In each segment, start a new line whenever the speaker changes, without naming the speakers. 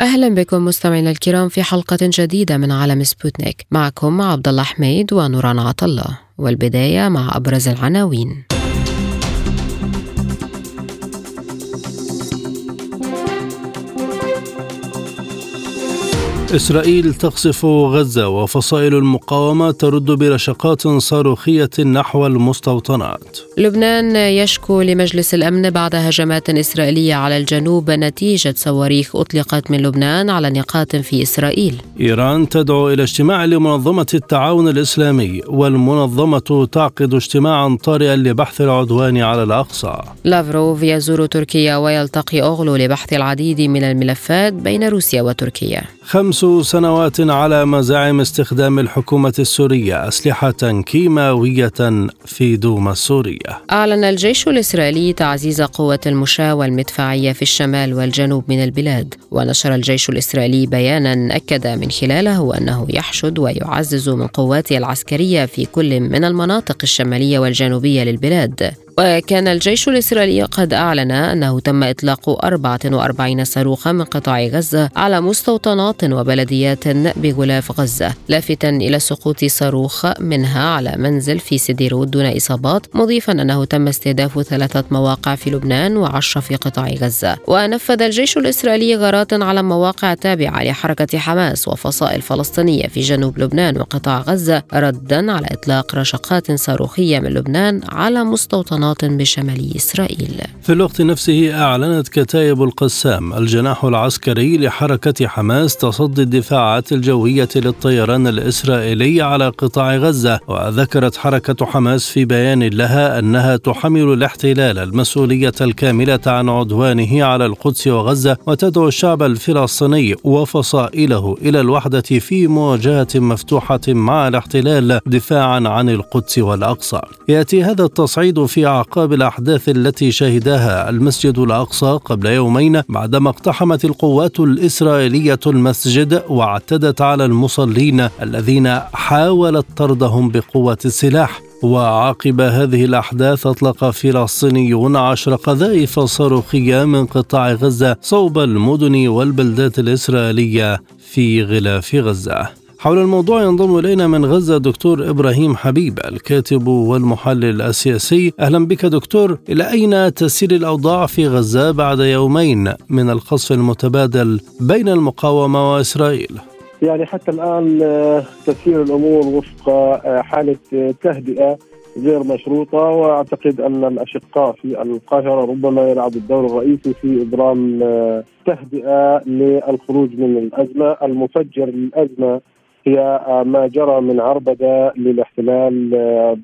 أهلا بكم مستمعينا الكرام في حلقة جديدة من عالم سبوتنيك. معكم عبد الله حميد ونوران عطا الله والبداية مع أبرز العناوين.
إسرائيل تقصف غزة وفصائل المقاومة ترد برشقات صاروخية نحو المستوطنات.
لبنان يشكو لمجلس الأمن بعد هجمات إسرائيلية على الجنوب نتيجة صواريخ أطلقت من لبنان على نقاط في إسرائيل.
إيران تدعو إلى اجتماع لمنظمة التعاون الإسلامي والمنظمة تعقد اجتماعا طارئا لبحث العدوان على الأقصى.
لافروف يزور تركيا ويلتقي أغلو لبحث العديد من الملفات بين روسيا وتركيا.
خمس سنوات على مزاعم استخدام الحكومة السورية أسلحة كيماوية في دوما السورية.
أعلن الجيش الإسرائيلي تعزيز قوة المشاة والمدفعية في الشمال والجنوب من البلاد. ونشر الجيش الإسرائيلي بيانا أكد من خلاله أنه يحشد ويعزز من قواته العسكرية في كل من المناطق الشمالية والجنوبية للبلاد. وكان الجيش الإسرائيلي قد أعلن أنه تم إطلاق 44 صاروخا من قطاع غزة على مستوطنات وبلديات بغلاف غزة لافتا إلى سقوط صاروخ منها على منزل في سديرود دون إصابات مضيفا أنه تم استهداف ثلاثة مواقع في لبنان وعشرة في قطاع غزة. ونفذ الجيش الإسرائيلي غارات على مواقع تابعة لحركة حماس وفصائل فلسطينية في جنوب لبنان وقطاع غزة ردا على إطلاق رشقات صاروخية من لبنان على مستوطنات بشمال إسرائيل.
في الوقت نفسه أعلنت كتائب القسام الجناح العسكري لحركة حماس تصدي الدفاعات الجوية للطيران الإسرائيلي على قطاع غزة وذكرت حركة حماس في بيان لها أنها تحمل الاحتلال المسؤولية الكاملة عن عدوانه على القدس وغزة وتدعو الشعب الفلسطيني وفصائله إلى الوحدة في مواجهة مفتوحة مع الاحتلال دفاعا عن القدس والأقصى. يأتي هذا التصعيد في أعقاب الأحداث التي شهدها المسجد الأقصى قبل يومين بعدما اقتحمت القوات الإسرائيلية المسجد واعتدت على المصلين الذين حاولت طردهم بقوة السلاح. وعقب هذه الأحداث أطلق فلسطينيون عشر قذائف صاروخية من قطاع غزة صوب المدن والبلدات الإسرائيلية في غلاف غزة. حول الموضوع ينضم إلينا من غزة دكتور إبراهيم حبيب الكاتب والمحلل السياسي. أهلا بك دكتور. إلى أين تسير الأوضاع في غزة بعد يومين من القصف المتبادل بين المقاومة وإسرائيل؟
يعني حتى الآن تسير الأمور وفق حالة تهدئة غير مشروطة. وأعتقد أن الأشقاء في القاهرة ربما يلعبوا الدور الرئيسي في إبرام تهدئة للخروج من الأزمة المفجر للأزمة هي ما جرى من عربدة للاحتلال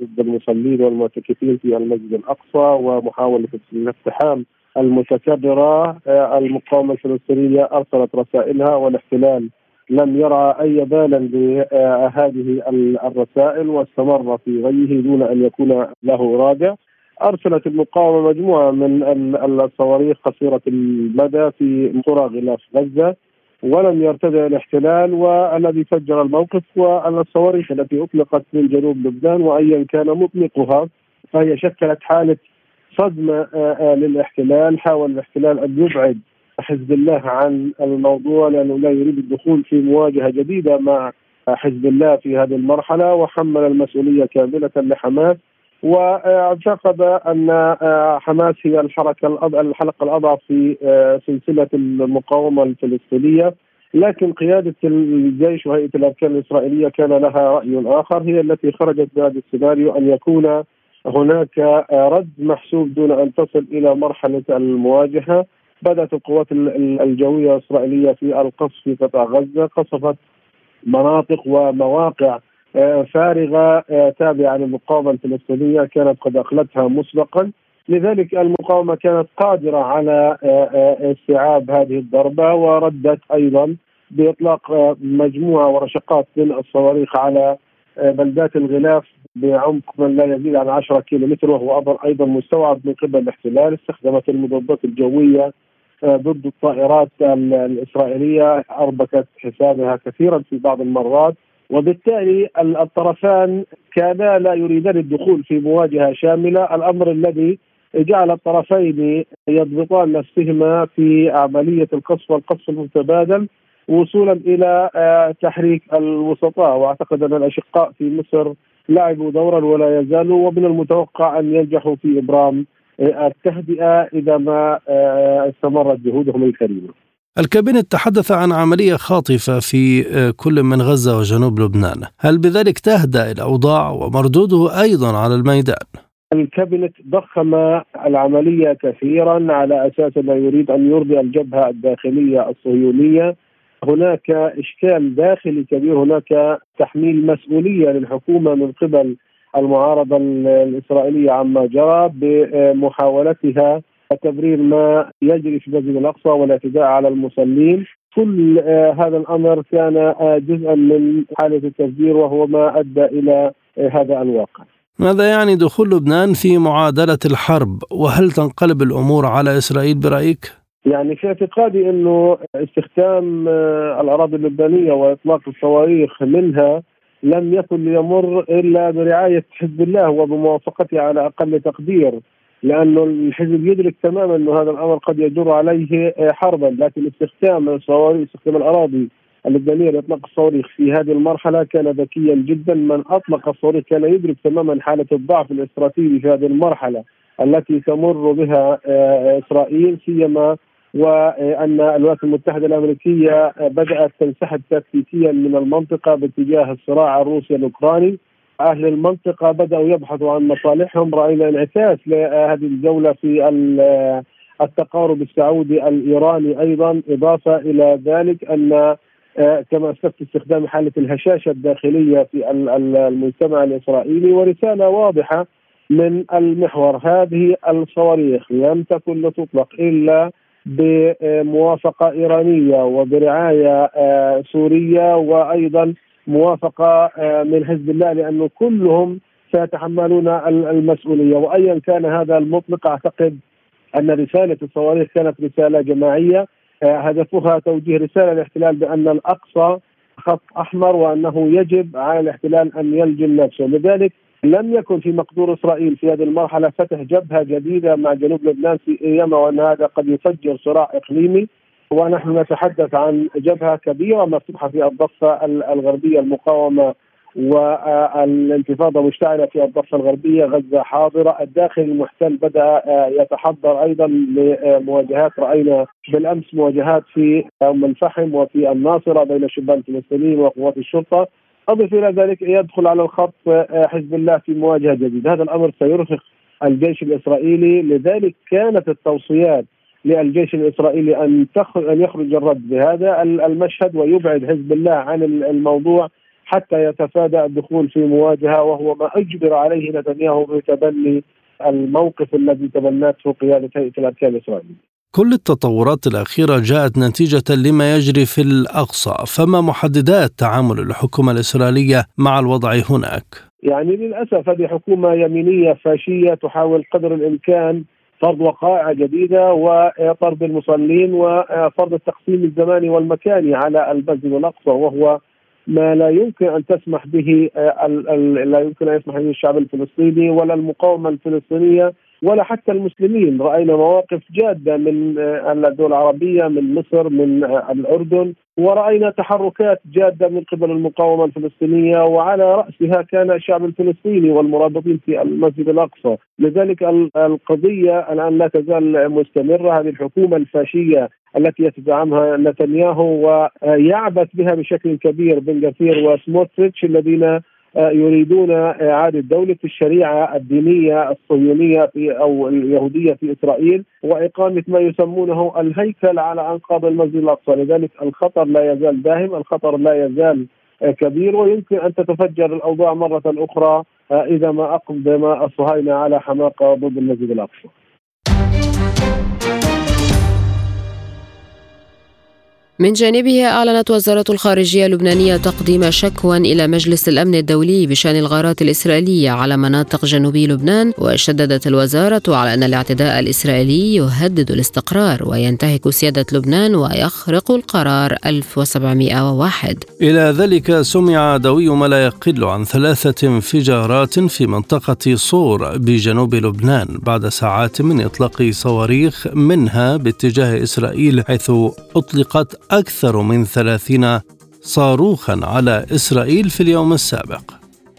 ضد المصلين والمعتكفين في المسجد الأقصى ومحاولة الاقتحام المتكررة. المقاومة الفلسطينية أرسلت رسائلها والاحتلال لم يرى أي بالا بهذه الرسائل واستمر في غيه دون أن يكون له رادع. أرسلت المقاومة مجموعة من الصواريخ قصيرة المدى في قرى غلاف غزة. ولم يرتدع الاحتلال والذي فجر الموقف والصواريخ التي أطلقت من جنوب لبنان وايا كان مطلقها فهي شكلت حالة صدمة للاحتلال. حاول الاحتلال أن يبعد حزب الله عن الموضوع لأنه لا يريد الدخول في مواجهة جديدة مع حزب الله في هذه المرحلة وحمل المسؤولية كاملة لحماس. واعتقد أن حماس هي الحركة الحلقة الأضعف في سلسلة المقاومة الفلسطينية. لكن قيادة الجيش وهيئة الأركان الإسرائيلية كان لها رأي آخر هي التي خرجت بهذا السيناريو أن يكون هناك رد محسوب دون أن تصل إلى مرحلة المواجهة. بدأت القوات الجوية الإسرائيلية في القصف في قطاع غزة قصفت مناطق ومواقع فارغة تابعة للمقاومة الفلسطينية كانت قد أخلتها مسبقا. لذلك المقاومة كانت قادرة على استيعاب هذه الضربة وردت أيضا بإطلاق مجموعة ورشقات من الصواريخ على بلدات الغلاف بعمق من لا يزيد عن 10 كيلومتر وهو أيضا مستوعب من قبل الاحتلال. استخدمت المضادات الجوية ضد الطائرات الإسرائيلية أربكت حسابها كثيرا في بعض المرات. وبالتالي الطرفان كانا لا يريدان الدخول في مواجهة شاملة الأمر الذي جعل الطرفين يضبطان نفسهما في عملية القصف والقصف المتبادل وصولا إلى آه، تحريك الوسطاء وأعتقد أن الأشقاء في مصر لعبوا دورا ولا يزالوا ومن المتوقع أن ينجحوا في إبرام آه، التهدئة إذا ما آه، استمرت جهودهم الكريمة.
الكابينت تحدث عن عملية خاطفة في كل من غزة وجنوب لبنان هل بذلك تهدأ الأوضاع ومردوده أيضا على الميدان؟
الكابينت ضخم العملية كثيرا على أساس أنه يريد أن يرضي الجبهة الداخلية الصهيونية هناك إشكال داخلي كبير هناك تحميل مسؤولية للحكومة من قبل المعارضة الإسرائيلية عما جرى بمحاولتها تبرير ما يجري في المسجد الأقصى والاعتداء على المصلين كل آه، هذا الأمر كان آه، جزءا من حالة التفجير وهو ما أدى إلى آه، هذا الواقع.
ماذا يعني دخول لبنان في معادلة الحرب وهل تنقلب الأمور على إسرائيل برأيك؟
يعني في اعتقادي إنه استخدام الأراضي اللبنانية وإطلاق الصواريخ منها لم يكن ليمر إلا برعاية حزب الله وبموافقته على أقل تقدير لأنه الحزب يدرك تماما إنه هذا الأمر قد يجر عليه آه، حربا لكن استخدام الصواريخ استخدام الأراضي اللبنانيه لإطلاق الصواريخ في هذه المرحلة كان ذكيا جدا. من أطلق الصواريخ كان يدرك تماما حالة الضعف الاستراتيجي في هذه المرحلة التي تمر بها آه، إسرائيل سيما وأن الولايات المتحدة الأمريكية بدأت تنسحب تكتيكيا من المنطقة باتجاه الصراع الروسي الأوكراني. أهل المنطقة بدأوا يبحثوا عن مصالحهم راينا انعكاس لهذه الجولة في التقارب السعودي الإيراني. أيضا إضافة إلى ذلك أن كما اسلفت استخدام حالة الهشاشة الداخلية في المجتمع الإسرائيلي ورسالة واضحة من المحور. هذه الصواريخ لم تكن لتطلق إلا بموافقة إيرانية وبرعاية آه، سورية وأيضا موافقة آه، من حزب الله لأنه كلهم سيتحملون المسؤولية. وايا كان هذا المطلق أعتقد أن رسالة الصواريخ كانت رسالة جماعية. آه، هدفها توجيه رسالة للاحتلال بأن الأقصى خط أحمر وأنه يجب على الاحتلال أن يلجم نفسه. لذلك لم يكن في مقدور إسرائيل في هذه المرحلة فتح جبهة جديدة مع جنوب لبنان في أيام وأن هذا قد يفجر صراع إقليمي. ونحن نتحدث عن جبهة كبيرة مفتوحة في الضفة الغربية المقاومة والانتفاضة مشتعلة في الضفة الغربية غزة حاضرة. الداخل المحتل بدأ يتحضر أيضا لمواجهات رأينا بالأمس مواجهات في أم الفحم وفي الناصرة بين الشبان الفلسطينيين وقوات الشرطة. أضف إلى ذلك يدخل على الخط آه، حزب الله في مواجهة جديدة، هذا الأمر سيرهق الجيش الإسرائيلي، لذلك كانت التوصيات للجيش الإسرائيلي أن أن يخرج الرد بهذا المشهد ويبعد حزب الله عن الموضوع حتى يتفادى الدخول في مواجهة وهو ما أجبر عليه نتنياهو بتبني الموقف الذي تبنته قياده هيئه الاركان الاسرائيليه.
كل التطورات الأخيرة جاءت نتيجة لما يجري في الأقصى فما محددات تعامل الحكومة الإسرائيلية مع الوضع هناك؟
يعني للأسف هذه حكومة يمينية فاشية تحاول قدر الإمكان فرض وقائع جديدة وطرد المصلين وفرض التقسيم الزماني والمكاني على المسجد الأقصى وهو ما لا يمكن أن تسمح به لا يمكن أن يسمح به الشعب الفلسطيني ولا المقاومة الفلسطينية ولا حتى المسلمين. رأينا مواقف جادة من آه، الدول العربيه من مصر من آه، الأردن. ورأينا تحركات جادة من قبل المقاومة الفلسطينية. وعلى رأسها كان الشعب الفلسطيني والمرابطين في المسجد الأقصى، لذلك القضية الآن لا تزال مستمرة، هذه الحكومة الفاشية التي يتزعمها نتنياهو ويعبث بها بشكل كبير بن غفير وسموتريتش الذين آه، يريدون إعادة دولة الشريعة الدينية الصهيونية في أو اليهودية في إسرائيل وإقامة ما يسمونه الهيكل على أنقاض المسجد الأقصى، لذلك الخطر لا يزال داهم، الخطر لا يزال آه، كبير ويمكن أن تتفجر الأوضاع مرة أخرى آه، إذا ما اقدم الصهاينه على حماقة ضد المسجد الأقصى.
من جانبها أعلنت وزارة الخارجية اللبنانية تقديم شكوى إلى مجلس الأمن الدولي بشأن الغارات الإسرائيلية على مناطق جنوبي لبنان وشددت الوزارة على أن الاعتداء الإسرائيلي يهدد الاستقرار وينتهك سيادة لبنان ويخرق القرار 1701
إلى ذلك سمع دوي ما لا يقل عن ثلاثة انفجارات في منطقة صور بجنوب لبنان بعد ساعات من إطلاق صواريخ منها باتجاه إسرائيل حيث أطلقت أكثر من ثلاثين صاروخا على إسرائيل في اليوم السابق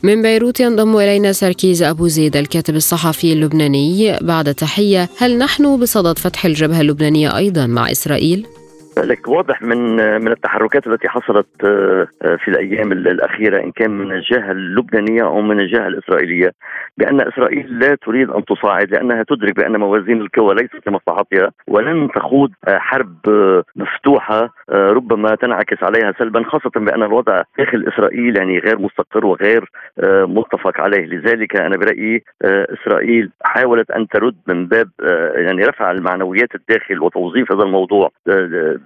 من بيروت ينضم إلينا سركيز أبو زيد الكاتب الصحفي اللبناني بعد تحية هل نحن بصدد فتح الجبهة اللبنانية أيضا مع إسرائيل؟
لك واضح من من التحركات التي حصلت آه، آه، في الأيام الأخيرة إن كان من الجهة اللبنانية أو من الجهة الإسرائيلية بأن إسرائيل لا تريد أن تصاعد لأنها تدرك بأن موازين القوى ليست لمصلحتها ولن تخوض آه، حرب مفتوحة ربما تنعكس عليها سلبا خاصة بأن الوضع داخل إسرائيل يعني غير مستقر وغير متفق عليه. لذلك أنا برأيي إسرائيل حاولت أن ترد من باب يعني رفع المعنويات الداخل وتوظيف هذا الموضوع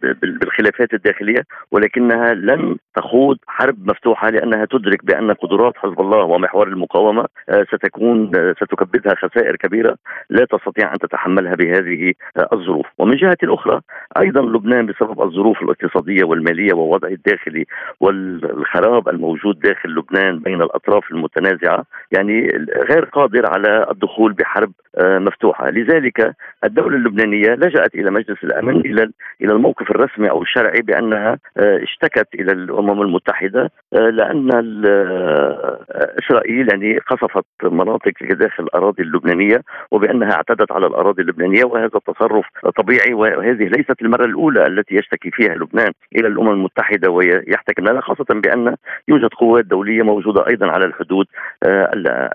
بالخلافات الداخلية ولكنها لن تخوض حرب مفتوحة لأنها تدرك بأن قدرات حزب الله ومحور المقاومة آه، ستكون آه، ستكبدها خسائر كبيرة لا تستطيع أن تتحملها بهذه آه، الظروف، ومن جهة أخرى أيضا لبنان بسبب الظروف الاقتصادية والمالية ووضعه الداخلي والخراب الموجود داخل لبنان بين الأطراف المتنازعة يعني غير قادر على الدخول بحرب مفتوحة، لذلك الدولة اللبنانية لجأت إلى مجلس الأمن إلى إلى الموقف الرسمي أو الشرعي بأنها آه، اشتكت إلى الأمم المتحدة آه، لأن آه، إسرائيل يعني قصفت مناطق داخل الأراضي اللبنانية وبأنها اعتدت على الأراضي اللبنانية وهذا تصرف طبيعي وهذه ليست المرة الأولى التي يشتكي فيها لبنان إلى الأمم المتحدة ويحتكم لها خاصة بأن يوجد قوات دولية موجودة أيضا على الحدود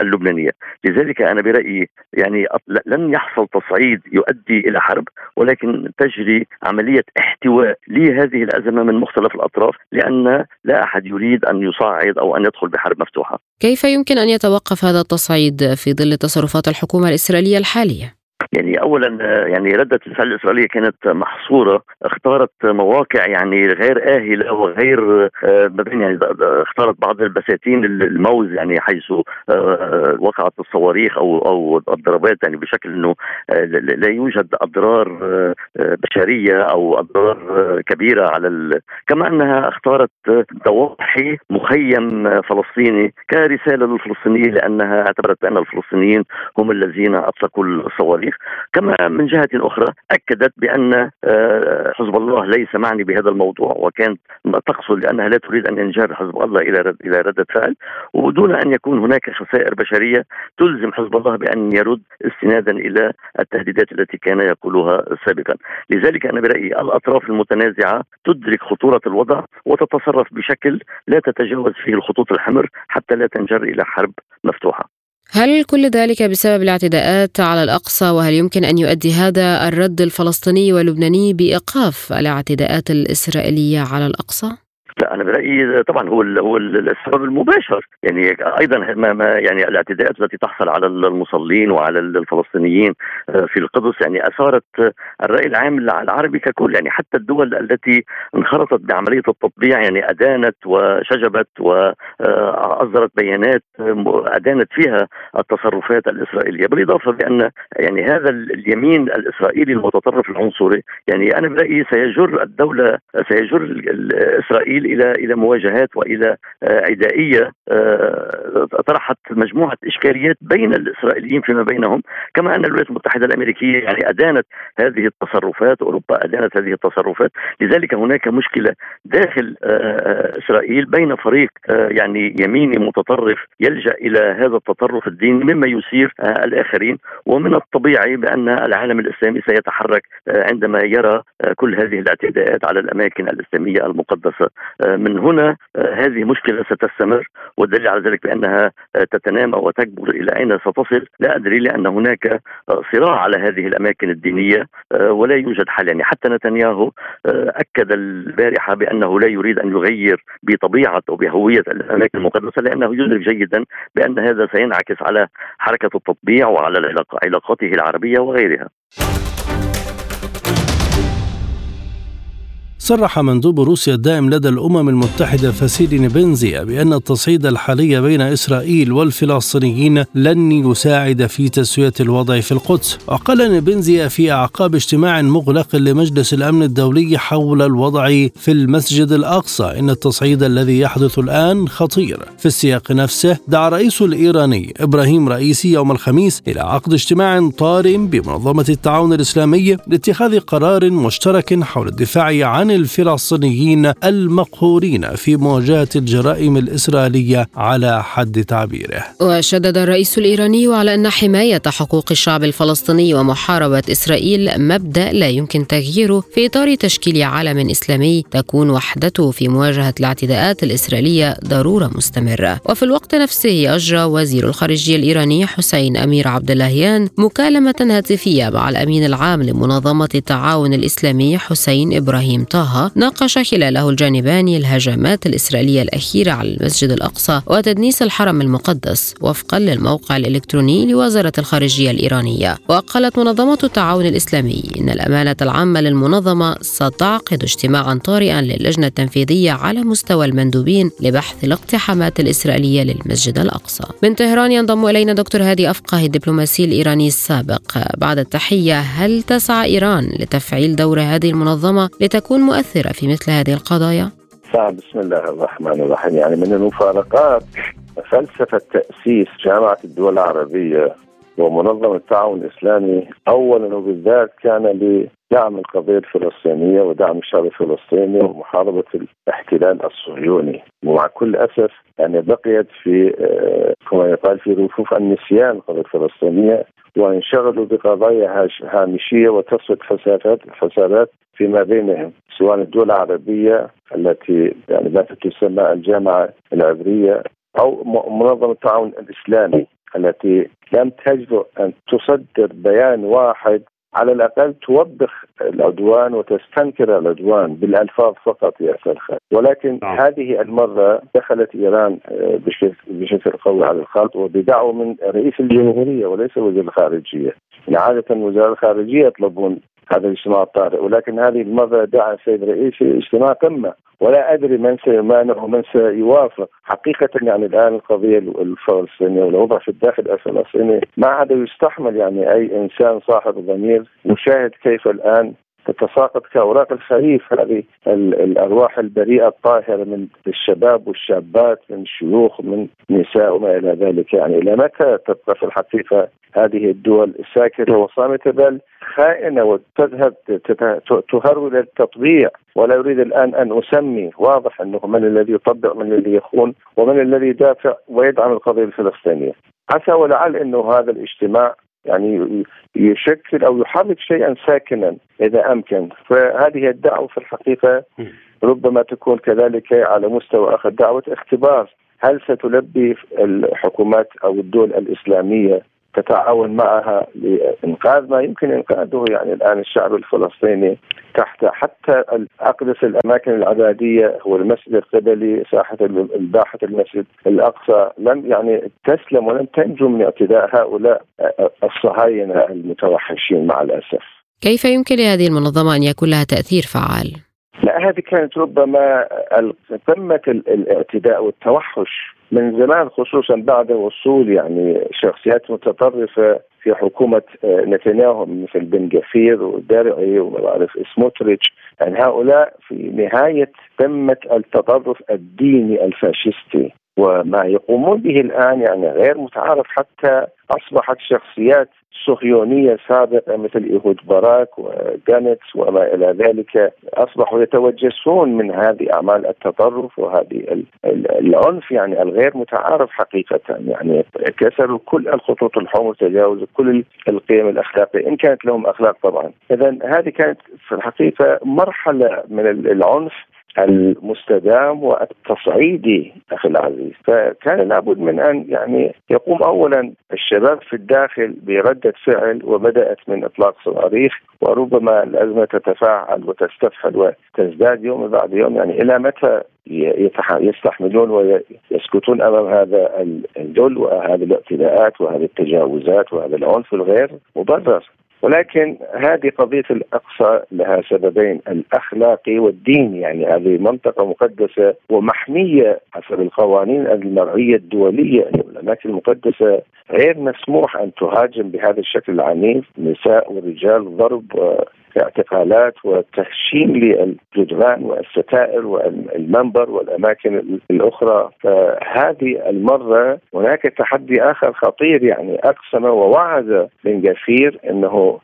اللبنانية. لذلك أنا برأيي يعني لن يحصل تصعيد يؤدي إلى حرب ولكن تجري عملية احتواء لهذه الأزمة من مختلف الأطراف لأن لا أحد يريد أن يصعد أو أن يدخل بحرب مفتوحة.
كيف يمكن أن يتوقف هذا التصعيد في ظل تصرفات الحكومة الإسرائيلية الحالية؟
يعني اولا يعني ردة الفعل الإسرائيلية كانت محصورة اختارت مواقع يعني غير آهلة وغير آه، يعني اختارت بعض البساتين الموز يعني حيث آه، وقعت الصواريخ أو أو الضربات يعني بشكل إنه آه، لا يوجد أضرار بشرية أو أضرار كبيرة على ال... كما أنها اختارت ضواحي مخيم فلسطيني كرسالة للفلسطينيين لأنها اعتبرت بان الفلسطينيين هم الذين أطلقوا الصواريخ. كما من جهة أخرى أكدت بأن آه، حزب الله ليس معني بهذا الموضوع وكانت تقصد لأنها لا تريد أن ينجر حزب الله إلى إلى ردة فعل. ودون أن يكون هناك خسائر بشرية تلزم حزب الله بأن يرد استنادا إلى التهديدات التي كان يقولها سابقا. لذلك أنا برأيي الأطراف المتنازعة تدرك خطورة الوضع وتتصرف بشكل لا تتجاوز فيه الخطوط الحمر حتى لا تنجر إلى حرب مفتوحة.
هل كل ذلك بسبب الاعتداءات على الأقصى وهل يمكن أن يؤدي هذا الرد الفلسطيني واللبناني بإيقاف الاعتداءات الإسرائيلية على الأقصى؟
لا أنا برأيي طبعا هو هو السبب المباشر. يعني أيضا ما ما يعني الاعتداءات التي تحصل على المصلين وعلى الفلسطينيين في القدس يعني أثارت الرأي العام العربي ككل. يعني حتى الدول التي انخرطت بعملية التطبيع يعني أدانت وشجبت وأصدرت بيانات أدانت فيها التصرفات الإسرائيلية. بالإضافة بأن يعني هذا اليمين الإسرائيلي المتطرف العنصري يعني أنا برأيي سيجر الدولة سيجر إسرائيل إلى إلى مواجهات وإلى آه، عدائية آه، طرحت مجموعة إشكاليات بين الإسرائيليين فيما بينهم كما أن الولايات المتحدة الأمريكية يعني أدانت هذه التصرفات أوروبا أدانت هذه التصرفات. لذلك هناك مشكلة داخل آه، إسرائيل بين فريق يعني يميني متطرف يلجأ إلى هذا التطرف الديني مما يثير الآخرين. ومن الطبيعي بأن العالم الإسلامي سيتحرك عندما يرى كل هذه الاعتداءات على الأماكن الإسلامية المقدسة من هنا آه، هذه مشكلة ستستمر والدليل على ذلك بأنها آه، تتنامى وتكبر إلى أين ستصل. لا أدري لأن هناك صراع على هذه الأماكن الدينية ولا يوجد حل. يعني حتى نتنياهو أكد البارحة بأنه لا يريد أن يغير بطبيعة أو بهوية الأماكن المقدسة لأنه يدرك جيدا بأن هذا سينعكس على حركة التطبيع وعلى علاقاته العربية وغيرها.
صرح مندوب روسيا الدائم لدى الأمم المتحدة فاسيلي نبنزيا بأن التصعيد الحالي بين إسرائيل والفلسطينيين لن يساعد في تسوية الوضع في القدس. وقال نبنزيا في أعقاب اجتماع مغلق لمجلس الأمن الدولي حول الوضع في المسجد الأقصى. إن التصعيد الذي يحدث الآن خطير. في السياق نفسه دعا الرئيس الإيراني إبراهيم رئيسي يوم الخميس إلى عقد اجتماع طار بمنظمة التعاون الإسلامي لاتخاذ قرار مشترك حول الدفاع عن الفلسطينيين المقهورين في مواجهة الجرائم الإسرائيلية على حد تعبيره.
وشدد الرئيس الإيراني على أن حماية حقوق الشعب الفلسطيني ومحاربة إسرائيل مبدأ لا يمكن تغييره في إطار تشكيل عالم إسلامي تكون وحدته في مواجهة الاعتداءات الإسرائيلية ضرورة مستمرة. وفي الوقت نفسه أجرى وزير الخارجية الإيراني حسين أمير عبد اللهيان مكالمة هاتفية مع الأمين العام لمنظمة التعاون الإسلامي حسين إبراهيم طه. ناقش خلاله الجانبان الهجمات الإسرائيلية الأخيرة على المسجد الأقصى وتدنيس الحرم المقدس وفقا للموقع الإلكتروني لوزارة الخارجية الإيرانية. وقالت منظمة التعاون الإسلامي إن الأمانة العامة للمنظمة ستعقد اجتماعا طارئا للجنة التنفيذية على مستوى المندوبين لبحث الاقتحامات الإسرائيلية للمسجد الأقصى. من طهران ينضم إلينا دكتور هادي أفقه الدبلوماسي الإيراني السابق. بعد التحية هل تسعى إيران لتفعيل دور هذه المنظمة لتكون مؤثرة في مثل هذه القضايا؟
نعم بسم الله الرحمن الرحيم. يعني من المفارقات فلسفة تأسيس جامعة الدول العربية ومنظمة التعاون الإسلامي أولا وبالذات كان لدعم القضية الفلسطينية ودعم الشعب الفلسطيني ومحاربة الاحتلال الصهيوني. ومع كل أسف يعني بقيت في آه، كما يقال في رفوف النسيان القضية الفلسطينية. وانشغلوا بقضايا هامشية وتصفية فسادات الفسادات فيما بينهم سواء الدول العربية التي يعني باتت تسمى الجامعة العبرية أو منظمة التعاون الإسلامي التي لم تجرؤ أن تصدر بيان واحد على الأقل توبخ العدوان وتستنكر العدوان بالألفاظ فقط يا أخي ولكن نعم. هذه المرة دخلت إيران آه، بشكل قوي على الخط وبدعوة من رئيس الجمهورية وليس وزير الخارجية يعني عادة وزراء الخارجية يطلبون هذا الاجتماع الطارئ. ولكن هذه المرة دعا السيد الرئيس اجتماع قمة ولا أدري من سيمانع ومن سيوافق. حقيقة يعني الآن القضية الفلسطينية والوضع في الداخل الفلسطيني ما عاد يستحمل يعني أي إنسان صاحب ضمير يشاهد كيف الآن تتساقط كأوراق الخريف. هذه الأرواح البريئة الطاهرة من الشباب والشابات من شيوخ من نساء وما إلى ذلك. يعني إلى متى تبقى في الحقيقة هذه الدول ساكتة وصامتة؟ بل خائنة وتذهب تهرول التطبيع. ولا أريد الآن أن أسمي واضح أنه من الذي يطبق من الذي يخون ومن الذي يدافع ويدعم القضية الفلسطينية. عسى ولعل أنه هذا الاجتماع يعني يشكل أو يحرك شيئا ساكنا إذا أمكن. فهذه الدعوة في الحقيقة ربما تكون كذلك على مستوى آخر. دعوة اختبار. هل ستلبي الحكومات أو الدول الإسلامية تتعاون معها لإنقاذ ما يمكن إنقاذه يعني الآن الشعب الفلسطيني تحت حتى اقدس الأماكن العبادية هو المسجد القبلي ساحة باحه المسجد الأقصى لم يعني تسلم ولم تنجو من اعتداء هؤلاء الصهاينة المتوحشين مع الأسف.
كيف يمكن لهذه المنظمة أن يكون لها تأثير فعال؟
لا هذه كانت ربما قمه الاعتداء والتوحش من زمان خصوصا بعد وصول يعني شخصيات متطرفة في حكومة آه، نتنياهو مثل بن جفير ودرعي وما بعرف سموتريتش. يعني هؤلاء في نهاية قمه التطرف الديني الفاشستي. وما يقومون به الآن يعني غير متعارف حتى أصبحت شخصيات صهيونيه سابقة مثل إيهود باراك وجانتس وما إلى ذلك. أصبحوا يتوجسون من هذه أعمال التطرف وهذه العنف يعني الغير متعارف حقيقة. يعني كسروا كل الخطوط الحمر وتجاوزوا كل القيم الأخلاقية. إن كانت لهم أخلاق طبعا. اذا هذه كانت في الحقيقة مرحلة من العنف. المستدام والتصعيدي أخي العزيز. فكان لابد من أن يعني يقوم اولا الشباب في الداخل بردة فعل وبدأت من إطلاق صواريخ وربما الأزمة تتفاعل وتستفحل وتزداد يوم بعد يوم. يعني إلى متى يستحملون ويسكتون أمام هذا الذل وهذه الاعتداءات وهذه التجاوزات وهذا العنف الغير مبرر؟ ولكن هذه قضية الأقصى لها سببين الاخلاقي والديني يعني هذه منطقة مقدسة ومحمية حسب القوانين المرعية الدولية الاماكن المقدسة غير مسموح أن تهاجم بهذا الشكل العنيف نساء ورجال ضرب اعتقالات وتهشيم للجدران والستائر والمنبر والأماكن الأخرى. فهذه المرة هناك تحدي آخر خطير يعني أقسم ووعد بن جفير إنه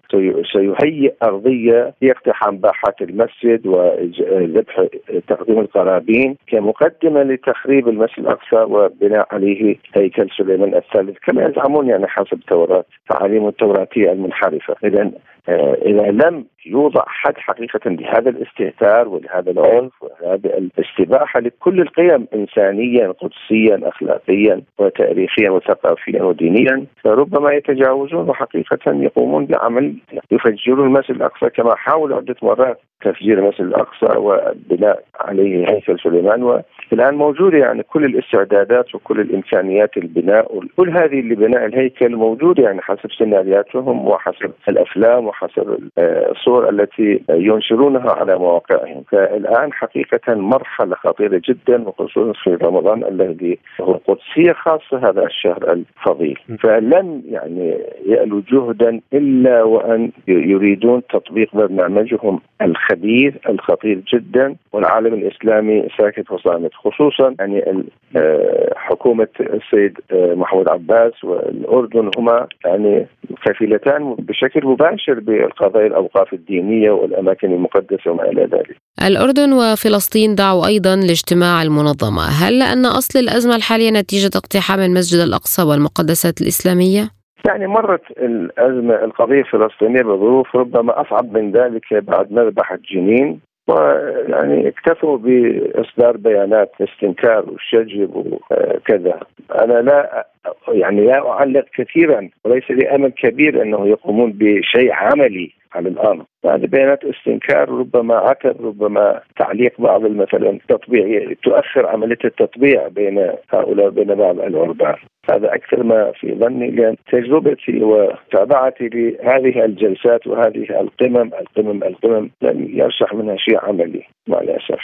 سيهيئ أرضية لاقتحام باحات المسجد وذبح تقديم القرابين كمقدمة لتخريب المسجد الأقصى وبناء عليه هيكل سليمان الثالث. كما يزعمون يعني حسب التوراة تعاليم التوراتيه المنحرفة. اذا إذا لم يوضع حد حقيقة لهذا الاستهتار ولهذا العنف وهذه الاستباحه لكل القيم انسانيا قدسيا اخلاقيا وتاريخيا وثقافيا ودينيا فربما يتجاوزون وحقيقة يقومون بعمل يفجرون المسجد الأقصى كما حاولوا عدة مرات تفجير المسجد الأقصى وبناء عليه هيكل سليمان والان موجوده يعني كل الاستعدادات وكل الإمكانيات البناء وكل هذه لبناء الهيكل موجوده يعني حسب سينارياتهم وحسب الأفلام وحسب الصور التي ينشرونها على مواقعهم. فالآن حقيقة مرحلة خطيرة جدا وخصوصا في رمضان الذي هو قدسيه خاصة هذا الشهر الفضيل. فلن يعني يألوا جهدا إلا وأن يريدون تطبيق برنامجهم الخبيث الخطير جدا والعالم الإسلامي ساكت وصامت. خصوصا يعني آه، حكومة السيد آه، محمود عباس والأردن هما يعني كفيلتان بشكل مباشر بالقضايا الأوقاف الدينية والأماكن المقدسة وما إلى ذلك.
الأردن وفلسطين دعوا أيضا لاجتماع المنظمة، هل لأن أصل الأزمة الحالية نتيجة اقتحام المسجد الأقصى والمقدسات الإسلامية؟
يعني مرت الأزمة القضية الفلسطينية بظروف ربما أصعب من ذلك بعد مذبحه جنين ويعني اكتفوا بإصدار بيانات استنكار وشجب وكذا. أنا لا يعني لا أعلق كثيرا وليس لي أمل كبير أنه يقومون بشيء عملي على الأرض. هذه بيانات استنكار ربما عتب ربما تعليق بعض مثلا تطبيع تؤخر عملية التطبيع بين هؤلاء وبين بعض العرباء. هذا أكثر ما في ظني لأن تجربتي وتابعتي لهذه الجلسات وهذه القمم القمم القمم لم يرشح منها شيء عملي مع الأسف.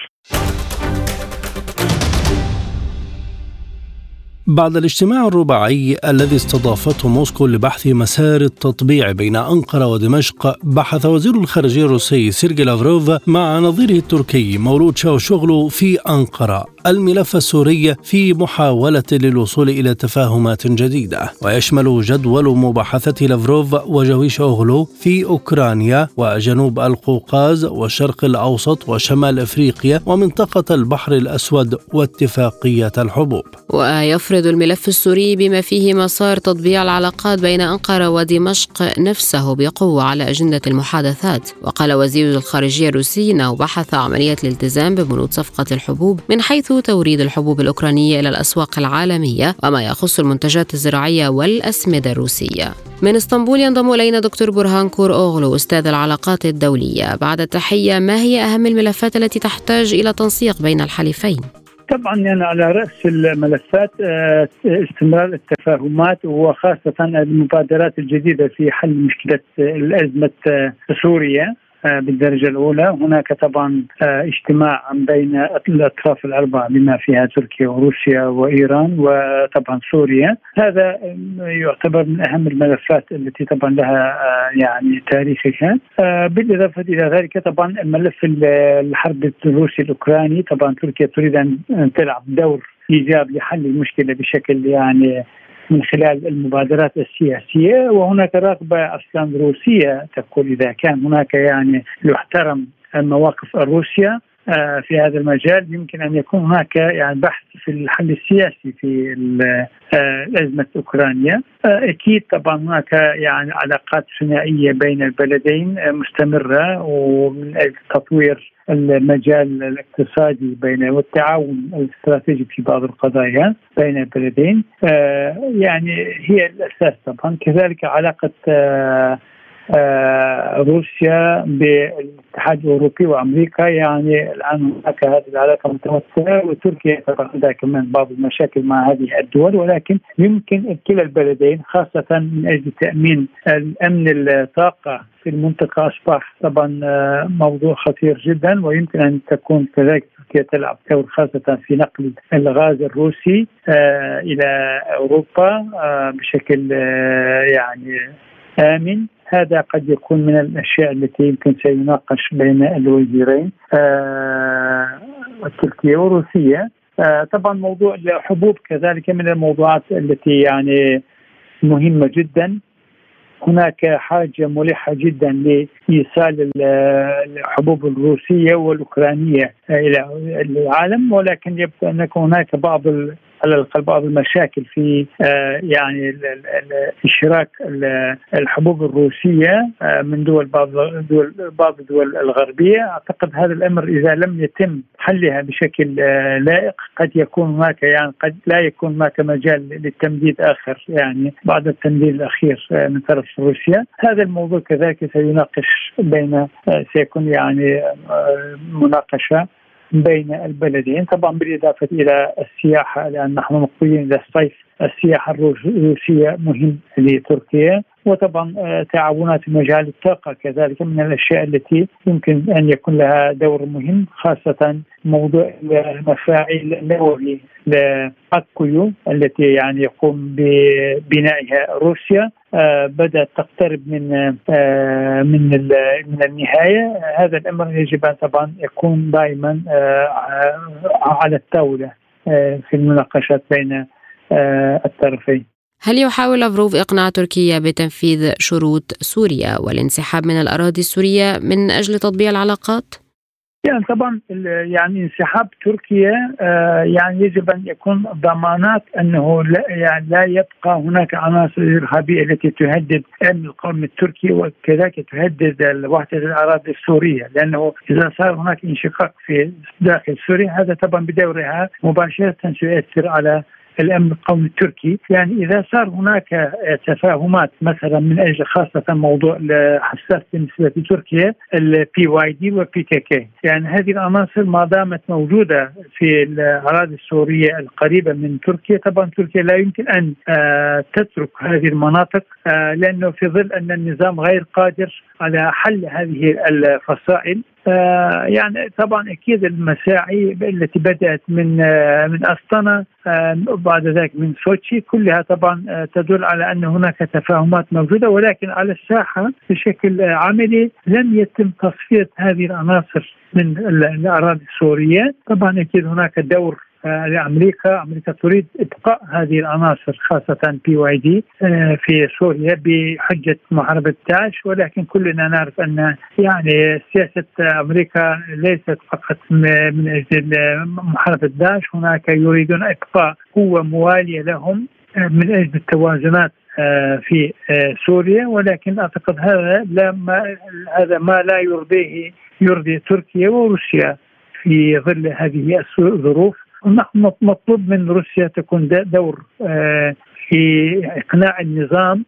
بعد الاجتماع الرباعي الذي استضافته موسكو لبحث مسار التطبيع بين أنقرة ودمشق بحث وزير الخارجية الروسي سيرجي لافروف مع نظيره التركي مولود شاوشوغلو في أنقرة الملف السوري في محاولة للوصول إلى تفاهمات جديدة. ويشمل جدول مباحثة لافروف وجويش أوغلو في أوكرانيا وجنوب القوقاز والشرق الأوسط وشمال أفريقيا ومنطقة البحر الأسود واتفاقية الحبوب.
ويفرض الملف السوري بما فيه مسار تطبيع العلاقات بين أنقرة ودمشق نفسه بقوة على أجندة المحادثات. وقال وزير الخارجية الروسي أنه بحث عملية الالتزام ببنود صفقة الحبوب من حيث توريد الحبوب الأوكرانية إلى الأسواق العالمية وما يخص المنتجات الزراعية والأسمدة الروسية. من إسطنبول ينضم إلينا دكتور برهان كور أوغلو أستاذ العلاقات الدولية. بعد التحية ما هي أهم الملفات التي تحتاج إلى تنسيق بين الحليفين؟
طبعا يعني على رأس الملفات آه، استمرار التفاهمات وخاصة المبادرات الجديدة في حل مشكلة الأزمة آه، سوريا آه، بالدرجة الأولى. هناك طبعا آه، اجتماع بين الأطراف الأربعة بما فيها تركيا وروسيا وإيران وطبعا سوريا. هذا يعتبر من أهم الملفات التي طبعا لها آه، يعني تاريخها. بالإضافة إلى ذلك طبعا الملف الحرب الروسي الأوكراني. طبعا تركيا تريد أن تلعب دور ايجابي لحل المشكلة بشكل يعني من خلال المبادرات السياسية وهناك رغبة أصلا روسية تقول إذا كان هناك يعني يحترم مواقف روسيا آه، في هذا المجال يمكن أن يكون هناك يعني بحث في الحل السياسي في آه، ازمه اوكرانيا آه، أكيد طبعا هناك يعني علاقات ثنائية بين البلدين مستمرة ومن أجل تطوير المجال الاقتصادي بين والتعاون الاستراتيجي في بعض القضايا بين البلدين. يعني هي الأساس طبعا. كذلك علاقة آه، روسيا بالاتحاد الأوروبي وأمريكا. يعني الآن هناك هذه العلاقة متوسعة وتركيا طبعا عندها كمان بعض المشاكل مع هذه الدول ولكن يمكن كلا البلدين خاصة من أجل تأمين الأمن الطاقة في المنطقة. أصبح طبعا آه، موضوع خطير جدا ويمكن أن تكون كذلك تركيا تلعب دور خاصة في نقل الغاز الروسي آه، إلى أوروبا بشكل يعني آمن. هذا قد يكون من الأشياء التي يمكن سيناقش بين الوزيرين تركيا وروسيا آه طبعا موضوع الحبوب كذلك من الموضوعات التي يعني مهمة جدا. هناك حاجة ملحة جدا لإيصال الحبوب الروسية والأوكرانية إلى العالم ولكن يبدو ان هناك بعض على الأقل بعض المشاكل في آه، يعني اشراك الحبوب الروسية آه، من دول بعض دول بعض الدول الغربية. أعتقد هذا الأمر إذا لم يتم حلها بشكل آه، لائق قد يكون هناك يعني قد لا يكون هناك مجال للتمديد آخر يعني بعد التمديد الأخير من طرف روسيا. هذا الموضوع كذلك سيناقش بين سيكون يعني مناقشة بين البلدين طبعا بالإضافة إلى السياحة لأن نحن مقبلين إلى الصيف السياحة الروسية مهم لتركيا. وطبعا آه، تعاونات في مجال الطاقة كذلك من الأشياء التي يمكن أن يكون لها دور مهم خاصة موضوع المفاعل النووي لأكويو التي يعني يقوم ببنائها روسيا. آه، بدأت تقترب من آه، من من النهاية. هذا الأمر يجب أن طبعا يكون دائما على الطاولة في المناقشات بين الطرفين.
هل يحاول لافروف إقناع تركيا بتنفيذ شروط سوريا والانسحاب من الأراضي السورية من أجل تطبيع العلاقات؟
يعني طبعا يعني انسحاب تركيا آه، يعني يجب أن يكون ضمانات أنه لا يعني لا يبقى هناك عناصر إرهابية التي تهدد أمن القومي التركي وكذلك تهدد وحدة الأراضي السورية لأنه إذا صار هناك انشقاق في داخل سوريا هذا طبعا بدورها مباشرة سيؤثر على الأمن القومي التركي. يعني إذا صار هناك تفاهمات مثلا من أجل خاصة موضوع حساس بالنسبة لتركيا ال PYD وال PKK يعني هذه العناصر ما دامت موجودة في الأراضي السورية القريبة من تركيا. طبعا تركيا لا يمكن أن آه، تترك هذه المناطق آه، لأنه في ظل أن النظام غير قادر على حل هذه الفصائل. آه، يعني طبعا أكيد المساعي التي بدأت من آه، من أستانا آه، ذلك من سوتشي كلها طبعا تدل على أن هناك تفاهمات موجودة ولكن على الساحة بشكل عملي لم يتم تصفية هذه العناصر من الأراضي السورية، طبعا أكيد هناك دور لأمريكا، أمريكا تريد إبقاء هذه العناصر خاصة PYD في سوريا بحجة محاربة داعش. ولكن كلنا نعرف أن يعني سياسة أمريكا ليست فقط من أجل محاربة داعش، هناك يريدون إبقاء قوة موالية لهم من أجل التوازنات في سوريا. ولكن أعتقد هذا لا ما هذا ما لا يرضيه يرضي تركيا وروسيا في ظل هذه الظروف. نحن مطلوب من روسيا تكون دور آه، في إقناع النظام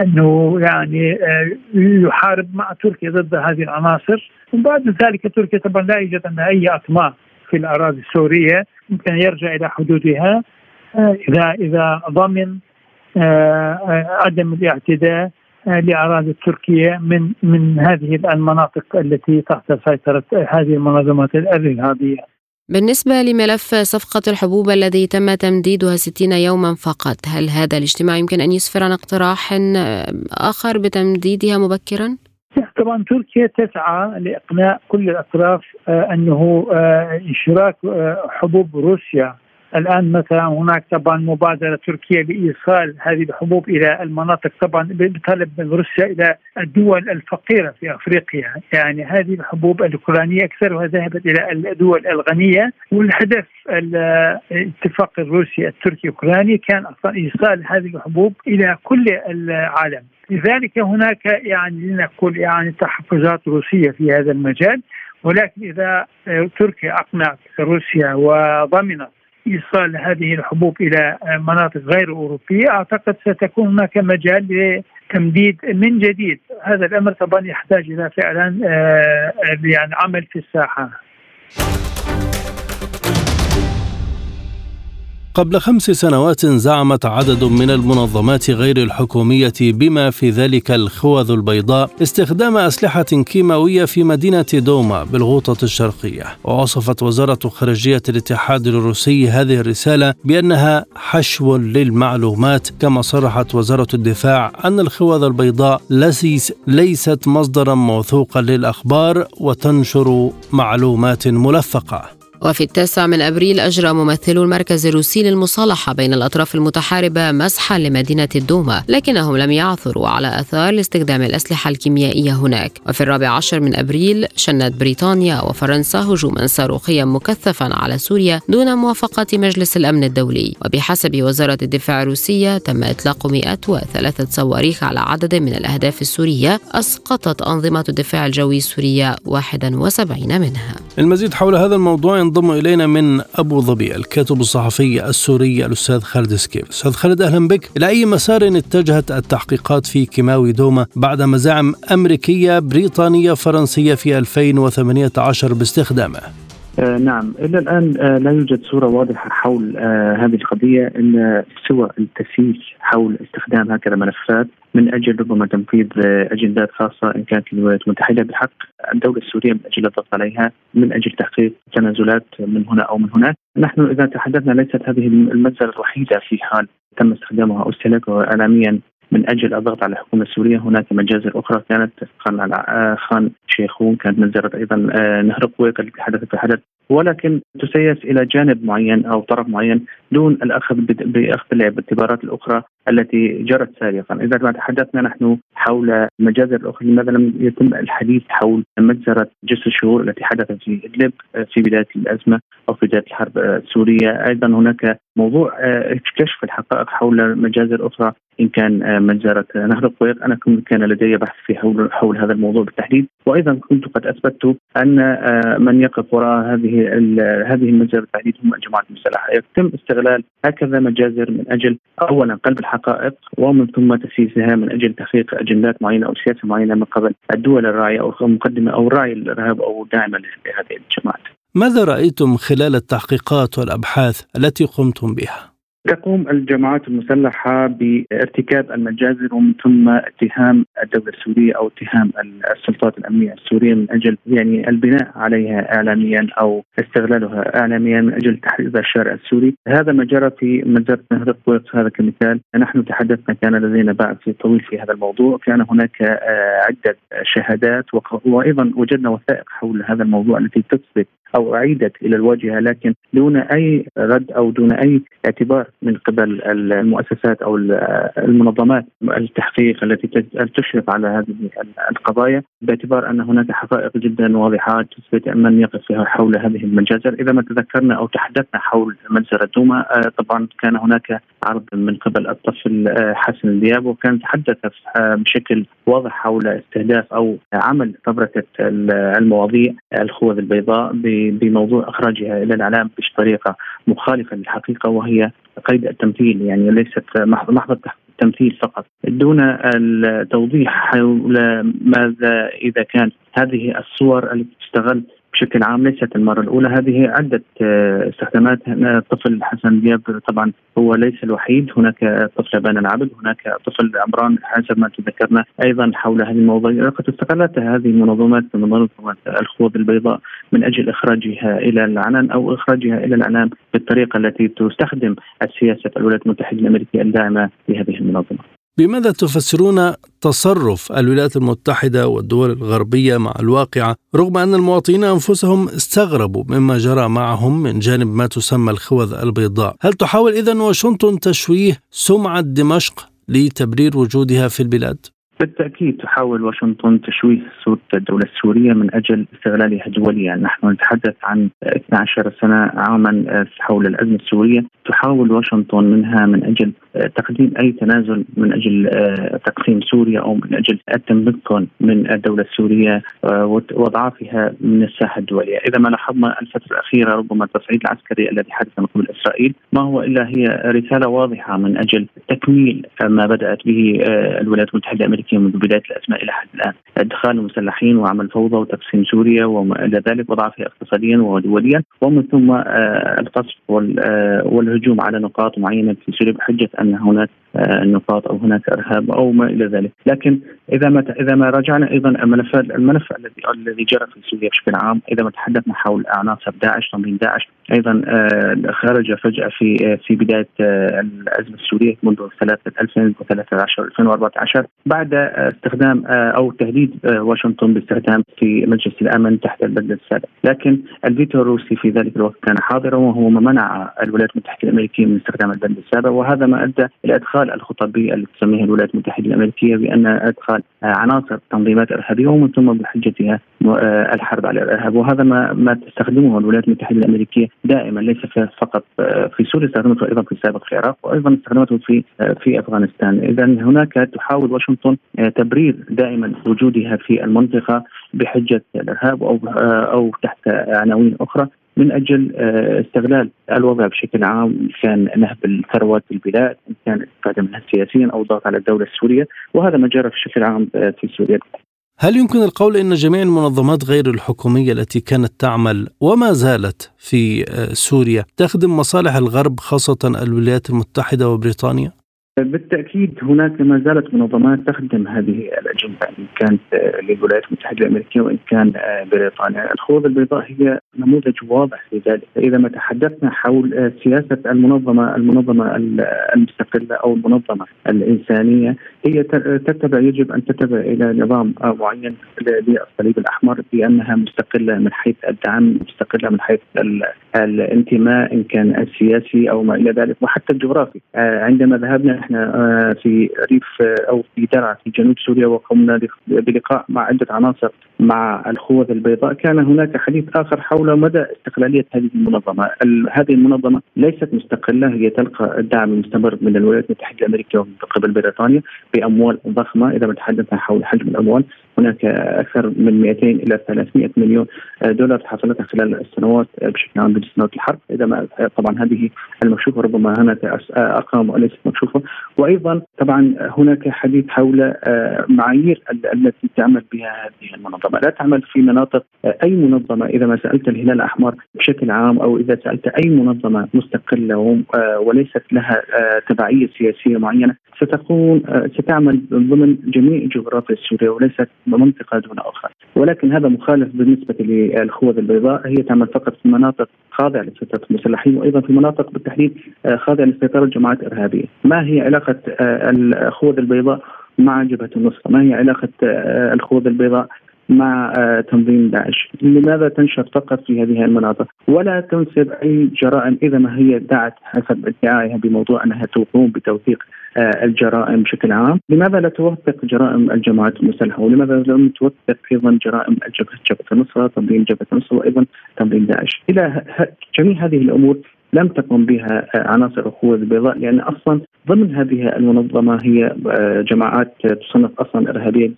أنه يعني آه، يحارب مع تركيا ضد هذه العناصر وبعد ذلك تركيا طبعا لا يوجد عندها أي أطماع في الأراضي السورية يمكن يرجع إلى حدودها آه، إذا إذا ضمن عدم الاعتداء لأراضي تركيا من من هذه المناطق التي تحت سيطرة هذه المنظمات الأرهابية.
بالنسبة لملف صفقة الحبوب الذي تم تمديدها 60 يوما فقط هل هذا الاجتماع يمكن أن يسفر عن اقتراح آخر بتمديدها مبكرا؟
طبعا تركيا تسعى لإقناع كل الأطراف آه، أنه آه، اشراك آه، حبوب روسيا الآن مثلا هناك طبعا مبادرة تركية لإيصال هذه الحبوب إلى المناطق طبعا بطلب من روسيا إلى الدول الفقيرة في أفريقيا، يعني هذه الحبوب الأوكرانية أكثرها ذهبت إلى الدول الغنية والهدف الاتفاق الروسي التركي الأوكراني كان أصلا إيصال هذه الحبوب إلى كل العالم. لذلك هناك يعني لنقول يعني تحفزات روسية في هذا المجال ولكن إذا تركيا أقنعت روسيا وضمنت إيصال هذه الحبوب إلى مناطق غير أوروبية أعتقد ستكون هناك مجال لتمديد من جديد. هذا الأمر طبعا يحتاج إلى فعلا يعني عمل في الساحة.
قبل خمس سنوات زعمت عدد من المنظمات غير الحكومية بما في ذلك الخوذ البيضاء استخدام أسلحة كيماوية في مدينة دوما بالغوطة الشرقية. ووصفت وزارة خارجية الاتحاد الروسي هذه الرسالة بأنها حشو للمعلومات كما صرحت وزارة الدفاع أن الخوذ البيضاء ليست مصدرا موثوقا للأخبار وتنشر معلومات ملفقة.
وفي التاسع من أبريل أجرى ممثلو المركز الروسي للمصالحة بين الأطراف المتحاربة مسحا لمدينة الدوما لكنهم لم يعثروا على أثار لاستخدام الأسلحة الكيميائية هناك. وفي الرابع عشر من أبريل شنت بريطانيا وفرنسا هجوما صاروخيا مكثفا على سوريا دون موافقة مجلس الأمن الدولي. وبحسب وزارة الدفاع الروسية تم إطلاق 103 صواريخ على عدد من الأهداف السورية أسقطت أنظمة الدفاع الجوي السورية 71 منها.
المزيد حول هذا الموضوع ينضم إلينا من أبو ظبي الكاتب الصحفي السوري الأستاذ خالد سكيف. أستاذ خالد أهلا بك. إلى أي مسار اتجهت التحقيقات في كيماوي دوما بعد مزاعم أمريكية بريطانية فرنسية في 2018 باستخدامه؟
آه نعم. إلى الآن آه لا يوجد صورة واضحة حول آه هذه القضية إلا سوى التسييس حول استخدام هكذا ملفات من أجل ربما تنفيذ أجندات خاصة إن كانت الولايات المتحدة. بحق الدولة السورية من أجل الضغط عليها من أجل تحقيق تنازلات من هنا أو من هناك، نحن إذا تحدثنا ليست هذه المنزله الوحيدة في حال تم استخدامها أو استهلاكها اعلاميا. من أجل الضغط على الحكومة السورية هناك مجازر أخرى كانت خان على خان شيخون كانت مجزرة أيضا نهر قويق التي حدث في حدث. ولكن تسيس إلى جانب معين أو طرف معين دون الأخذ بإخذ الاعتبارات الأخرى التي جرت سابقا، إذا ما تحدثنا نحن حول المجازر الاخرى لماذا لم يتم الحديث حول مجزرة جسر الشهور التي حدثت في إدلب في بداية الأزمة أو في بداية الحرب السورية، أيضا هناك موضوع كشف الحقائق حول مجازر أخرى إن كان مجزرة؟ نهر القويق، أنا كان لدي بحث في حول حول هذا الموضوع بالتحديد، وأيضا كنت قد اثبتت أن من يقف وراء هذه هذه المجزرة بالتحديد هم الجماعات المسلحة، يتم استغلال هكذا مجازر من أجل اولا قلب الحقائق ومن ثم تسييسها من أجل تحقيق أجندات معينة أو سياسة معينة من قبل الدول الراعيه أو المقدمة أو الراعي الإرهاب أو الداعمه لهذه الجماعات.
ماذا رأيتم خلال التحقيقات والأبحاث التي قمتم بها؟
تقوم الجماعات المسلحة بارتكاب المجازر ومن ثم اتهام الدولة السورية أو اتهام السلطات الأمنية السورية من أجل يعني البناء عليها إعلاميا أو استغلالها إعلاميا من أجل تحريض الشارع السوري. هذا ما جرى في مجزرة نهر القويق هذا كمثال. نحن تحدثنا كان لدينا بعث طويل في هذا الموضوع. كان هناك عدة شهادات وأيضا وجدنا وثائق حول هذا الموضوع التي تثبت أو اعيدت إلى الواجهة لكن دون أي رد أو دون أي اعتبار من قبل المؤسسات أو المنظمات التحقيق التي تشرف على هذه القضايا باعتبار أن هناك حقائق جدا واضحه تثبت من يقف حول هذه المجازر، إذا ما تذكرنا أو تحدثنا حول مجزره دوما طبعا كان هناك عرض من قبل الطفل حسن الدياب وكان تحدث بشكل واضح حول استهداف أو عمل فبركه المواضيع الخوذ البيضاء بموضوع إخراجها إلى الإعلام بطريقه مخالفة للحقيقة وهي قيد التمثيل يعني ليست محض التمثيل فقط. دون التوضيح حول ماذا إذا كان هذه الصور التي تستغل بشكل عام ليست المرة الأولى. هذه عدة استخدامات. الطفل حسن دياب طبعا هو ليس الوحيد. هناك طفل بان العبد هناك طفل عمران حسب ما تذكرنا أيضا حول هذه الموضوع. قد استغلتها هذه المنظمات منظمة الخوذ البيضاء من أجل إخراجها إلى العنان أو إخراجها إلى الإعلام بالطريقة التي تستخدم السياسة الولايات المتحدة الأمريكية الداعمة لهذه المنظمة
بماذا تفسرون تصرف الولايات المتحدة والدول الغربية مع الواقعة رغم أن المواطنين أنفسهم استغربوا مما جرى معهم من جانب ما تسمى الخوذ البيضاء؟ هل تحاول إذن واشنطن تشويه سمعة دمشق لتبرير وجودها في البلاد؟
بالتأكيد تحاول واشنطن تشويه صوره الدولة السورية من أجل استغلالها دوليا، نحن نتحدث عن 12 سنة عاما حول الأزمة السورية، تحاول واشنطن منها من أجل تقديم أي تنازل من أجل تقسيم سوريا أو من أجل التمكن من الدولة السورية واضعافها من الساحة الدولية، إذا ما لاحظنا الفترة الأخيرة ربما التصعيد العسكري الذي حدث من قبل إسرائيل ما هو إلا هي رسالة واضحة من أجل تكميل ما بدأت به الولايات المتحدة الأمريكية منذ بداية الازمه إلى حد الآن، إدخال المسلحين وعمل فوضى وتقسيم سوريا وما إلى ذلك وضعفها اقتصاديا ودوليا ومن ثم القصف والهجوم على نقاط معينة في سوريا بحجة أن هناك نقاط أو هناك إرهاب أو ما إلى ذلك، لكن إذا ما إذا ما راجعنا أيضا الملف الملف الذي الذي جرى في سوريا بشكل عام إذا ما تحدثنا حول عناصر داعش تنظيم داعش أيضا خرج فجأة في في بداية الأزمة السورية منذ سنه 2013 2014 بعد استخدام أو تهديد واشنطن باستخدام في مجلس الأمن تحت البند السابق، لكن الفيتو الروسي في ذلك الوقت كان حاضرا وهو ما منع الولايات المتحدة الأمريكية من استخدام البند السابق وهذا ما أدى إلى إدخال الخطبيه التي تسميها الولايات المتحدة الأمريكية بأن إدخال عناصر تنظيمات إرهابية ومن ثم بحجتها الحرب على الإرهاب. وهذا ما ما تستخدمه الولايات المتحدة الأمريكية دائما ليس فقط في سوريا استخدمته أيضا في السابق في العراق وأيضا استخدمته في في أفغانستان، اذا هناك تحاول واشنطن تبرير دائما وجودها في المنطقة بحجة الإرهاب أو أو تحت عناوين أخرى. من أجل استغلال الوضع بشكل عام إن كان نهب الثروات في البلاد إن كان الاستفاده منها سياسيا أو الضغط على الدولة السورية وهذا ما جرى بشكل عام في سوريا
هل يمكن القول إن جميع المنظمات غير الحكومية التي كانت تعمل وما زالت في سوريا تخدم مصالح الغرب خاصة الولايات المتحدة وبريطانيا؟
بالتأكيد هناك ما زالت منظمات تخدم هذه الأجندة إن كانت للولايات المتحدة الأمريكية وإن كان بريطانيا، الخوذه البيضاء هي نموذج واضح لذلك، اذا ما تحدثنا حول سياسة المنظمة المنظمة المستقلة أو المنظمة الإنسانية هي تتبع يجب أن تتبع إلى نظام معين للصليب الأحمر بأنها مستقلة من حيث الدعم، مستقلة من حيث الانتماء إن كان السياسي أو ما إلى ذلك وحتى الجغرافي، عندما ذهبنا إحنا في ريف أو في درعا في جنوب سوريا وقمنا بلقاء مع عدة عناصر. مع الخوذ البيضاء كان هناك حديث آخر حول مدى استقلالية هذه المنظمة، هذه المنظمة ليست مستقلة هي تلقى الدعم المستمر من الولايات المتحدة الأمريكية ومن قبل بريطانيا بأموال ضخمة. إذا ما تحدثنا حول حجم الأموال هناك أكثر من 200 إلى 300 مليون دولار حصلتها خلال السنوات بشكل عام سنوات الحرب. إذا ما طبعا هذه المكشوفة ربما هناك أرقام وليست مكشوفة. وأيضا طبعا هناك حديث حول معايير التي تعمل بها هذه المنظمه، لا تعمل في مناطق أي منظمة إذا ما سألت الهلال الأحمر بشكل عام أو إذا سألت أي منظمة مستقلة وليست لها تبعية سياسية معينة ستكون ستعمل ضمن جميع جغرافيا سوريا وليست منطقه دون أخرى، ولكن هذا مخالف بالنسبة للخوذ البيضاء هي تعمل فقط في مناطق خاضعة لسيطره المسلحين وأيضا في مناطق بالتحديد خاضعة لسيطرة جماعات ارهابيه، ما هي علاقة الخوذ البيضاء مع جبهة النصرة؟ ما هي علاقة الخوذ البيضاء مع تنظيم داعش. لماذا تنشر فقط في هذه المناطق؟ ولا تنسب أي جرائم إذا ما هي ادعت حسب ادعائها بموضوع أنها تقوم بتوثيق الجرائم بشكل عام؟ لماذا لا توثق جرائم الجماعات المسلحة؟ ولماذا لم توثق أيضا جرائم الجبهة جبهة النصرة تنظيم جبهة النصرة وأيضا تنظيم داعش؟ إلى جميع هذه الأمور لم تقم بها عناصر القوة البيضاء لأن أصلا ضمن هذه المنظمة هي جماعات تصنف أصلا إرهابية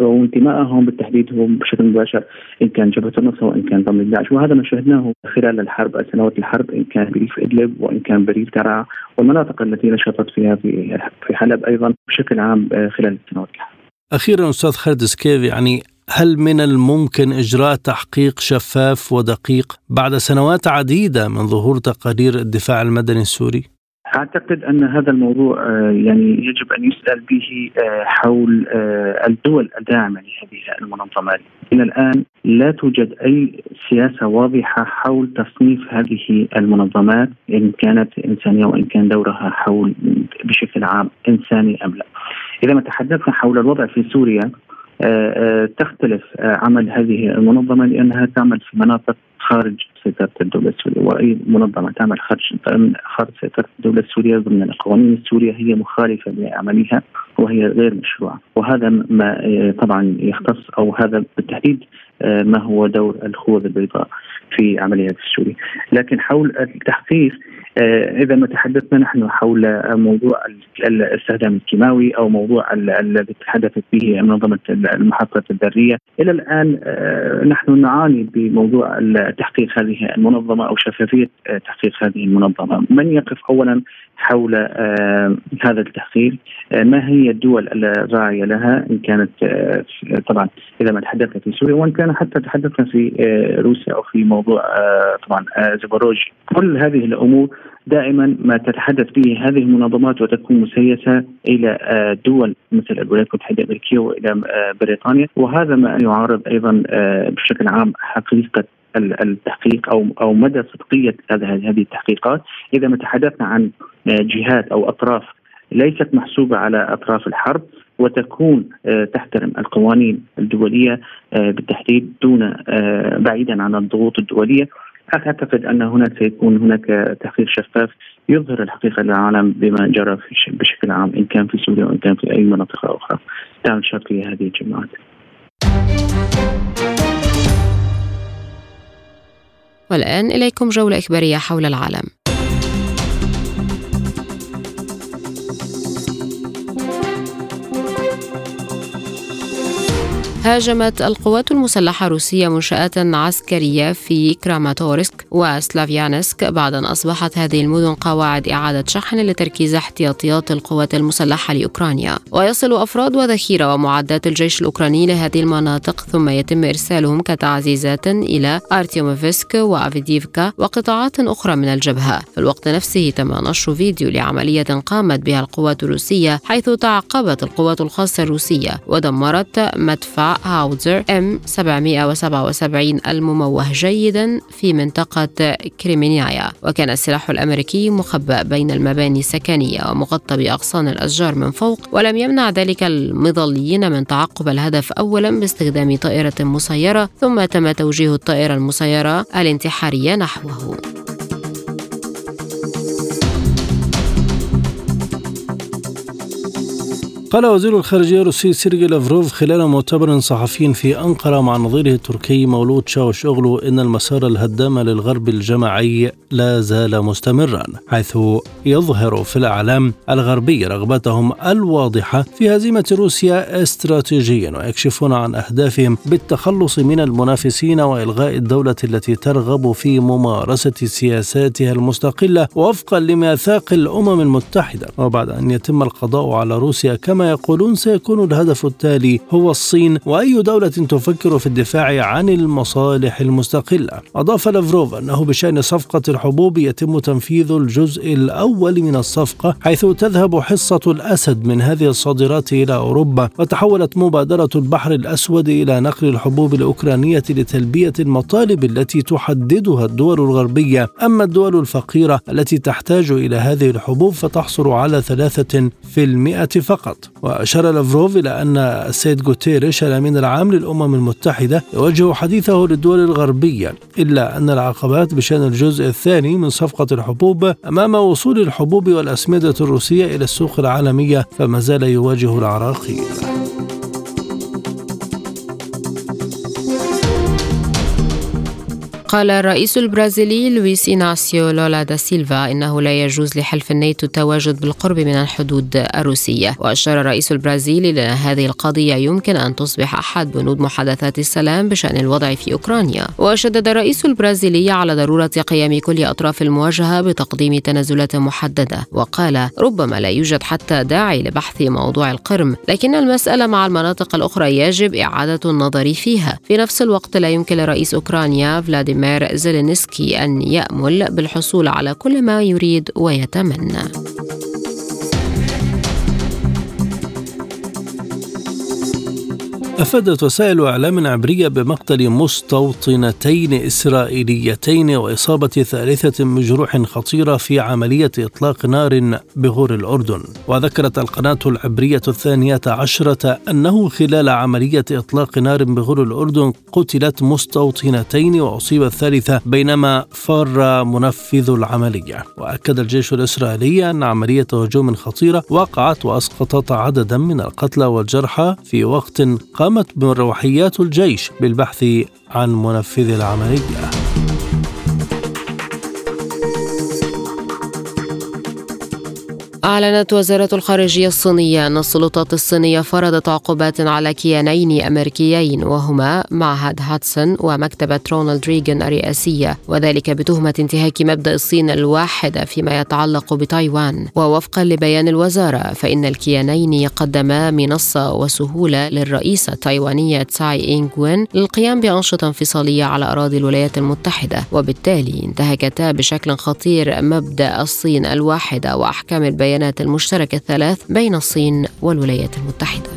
وانتمائهم بالتحديد هو بشكل مباشر إن كان جبهة النصر وإن كان تنظيم داعش وهذا ما شاهدناه خلال الحرب سنوات الحرب إن كان بريف إدلب وإن كان بريف درعا والمناطق التي نشطت فيها في في حلب أيضا بشكل عام خلال سنوات الحرب.
أخيرا أستاذ خالد سكيف يعني هل من الممكن إجراء تحقيق شفاف ودقيق بعد سنوات عديدة من ظهور تقارير الدفاع المدني السوري؟
أعتقد أن هذا الموضوع يعني يجب أن يسأل به حول الدول الداعمة لهذه المنظمات. إلى الآن لا توجد أي سياسة واضحة حول تصنيف هذه المنظمات إن كانت إنسانية وإن كان دورها حول بشكل عام إنساني أم لا. إذا ما تحدثنا حول الوضع في سوريا تختلف عمل هذه المنظمة لأنها تعمل في مناطق خارج سيطرة الدولة السورية وأي منظمة تعمل خارج خارج سيطرة الدولة السورية ضمن القوانين السورية هي مخالفة لعملها وهي غير مشروعة. وهذا ما طبعا يختص أو هذا بالتحديد ما هو دور الخوذ البيضاء في عمليات السوري لكن حول التحقيق إذا ما تحدثنا نحن حول موضوع الاستخدام الكيماوي أو موضوع الذي تحدثت به منظمة المحطة الذرية. إلى الآن نحن نعاني بموضوع تحقيق هذه المنظمة أو شفافية تحقيق هذه المنظمة. من يقف اولا؟ حول هذا التحقيق. ما هي الدول الراعية لها؟ إن كانت طبعا إذا ما تحدثنا في سوريا وإن كان حتى تحدثنا في روسيا أو في موضوع طبعا زبروج. كل هذه الأمور دائما ما تتحدث به هذه المنظمات وتكون مسيسة إلى دول مثل الولايات المتحده الامريكيه وإلى بريطانيا. وهذا ما يعارض أيضا بشكل عام حقيقة التحقيق أو أو مدى صدقية هذه التحقيقات. إذا ما تحدثنا عن جهات أو أطراف ليست محسوبة على أطراف الحرب وتكون تحترم القوانين الدولية بالتحديد دون بعيدا عن الضغوط الدولية. أعتقد أن هناك سيكون هناك تحقيق شفاف يظهر الحقيقة للعالم بما جرى بشكل عام إن كان في سوريا وإن كان في أي منطقه أخرى. دعم الشرقيه هذه الجماعات.
والآن إليكم جولة إخبارية حول العالم. هاجمت القوات المسلحة الروسية منشآت عسكرية في كراماتورسك وسلافيانسك بعد أن أصبحت هذه المدن قواعد إعادة شحن لتركيز احتياطيات القوات المسلحة لأوكرانيا. ويصل أفراد وذخيرة ومعدات الجيش الأوكراني لهذه المناطق ثم يتم إرسالهم كتعزيزات إلى أرتيوموفسك وأفيديفكا وقطاعات أخرى من الجبهة. في الوقت نفسه تم نشر فيديو لعملية قامت بها القوات الروسية حيث تعقبت القوات الخاصة الروسية ودمرت مدفع هاوتزر M 777 المموه جيدا في منطقة كريمينيايا وكان السلاح الأمريكي مخبأ بين المباني السكنية ومغطى بأغصان الأشجار من فوق ولم يمنع ذلك المظليين من تعقب الهدف أولا باستخدام طائرة مسيرة ثم تم توجيه الطائرة المسيرة الانتحارية نحوه.
قال وزير الخارجية الروسي سيرجي لافروف خلال مؤتمر صحفي في أنقرة مع نظيره التركي مولود شاوش أغلو إن المسار الهدام للغرب الجماعي لا زال مستمرا حيث يظهر في الإعلام الغربي رغبتهم الواضحة في هزيمة روسيا استراتيجيا ويكشفون عن أهدافهم بالتخلص من المنافسين وإلغاء الدولة التي ترغب في ممارسة سياساتها المستقلة وفقا لميثاق الأمم المتحدة. وبعد أن يتم القضاء على روسيا كما كما يقولون سيكون الهدف التالي هو الصين وأي دولة تفكر في الدفاع عن المصالح المستقلة. أضاف لافروف أنه بشأن صفقة الحبوب يتم تنفيذ الجزء الأول من الصفقة حيث تذهب حصة الأسد من هذه الصادرات إلى أوروبا وتحولت مبادرة البحر الأسود إلى نقل الحبوب الأوكرانية لتلبية المطالب التي تحددها الدول الغربية، أما الدول الفقيرة التي تحتاج إلى هذه الحبوب فتحصل على ثلاثة في المئة فقط وأشار لافروف إلى أن السيد غوتيريش الأمين العام للأمم المتحدة يوجه حديثه للدول الغربية إلا أن العقبات بشأن الجزء الثاني من صفقة الحبوب أمام وصول الحبوب والأسمدة الروسية إلى السوق العالمية فما زال يواجه العراقيل.
قال الرئيس البرازيلي لويس إناسيو لولا دا سيلفا إنه لا يجوز لحلف الناتو التواجد بالقرب من الحدود الروسية. وأشار الرئيس البرازيلي لأن هذه القضية يمكن أن تصبح أحد بنود محادثات السلام بشأن الوضع في أوكرانيا. وشدد الرئيس البرازيلي على ضرورة قيام كل أطراف المواجهة بتقديم تنازلات محددة. وقال ربما لا يوجد حتى داعي لبحث موضوع القرم لكن المسألة مع المناطق الأخرى يجب إعادة النظر فيها. في نفس الوقت لا يمكن لرئيس أوكرانيا فلاديمير فلاديمير زيلينسكي أن يأمل بالحصول على كل ما يريد ويتمنى.
أفادت وسائل إعلام عبرية بمقتل مستوطنتين إسرائيليتين وإصابة ثالثة بجروح خطيرة في عملية إطلاق نار بغور الأردن. وذكرت القناة العبرية الثانية عشرة أنه خلال عملية إطلاق نار بغور الأردن قتلت مستوطنتين وأصيب الثالثة بينما فار منفذ العملية. وأكد الجيش الإسرائيلي أن عملية هجوم خطيرة وقعت وأسقطت عددا من القتلى والجرحى في وقت قام قامت بروحيات الجيش بالبحث عن منفذ العملية.
أعلنت وزارة الخارجية الصينية أن السلطات الصينية فرضت عقوبات على كيانين أمريكيين وهما معهد هاتسون ومكتبة رونالد ريغان الرئاسية وذلك بتهمة انتهاك مبدأ الصين الواحدة فيما يتعلق بتايوان. ووفقا لبيان الوزارة فإن الكيانين قدما منصة وسهولة للرئيسة التايوانية تساي إينغ وين للقيام بأنشطة انفصالية على أراضي الولايات المتحدة. وبالتالي انتهكتا بشكل خطير مبدأ الصين الواحدة وأحكام البيان البيانات المشتركة الثلاث بين الصين والولايات المتحدة.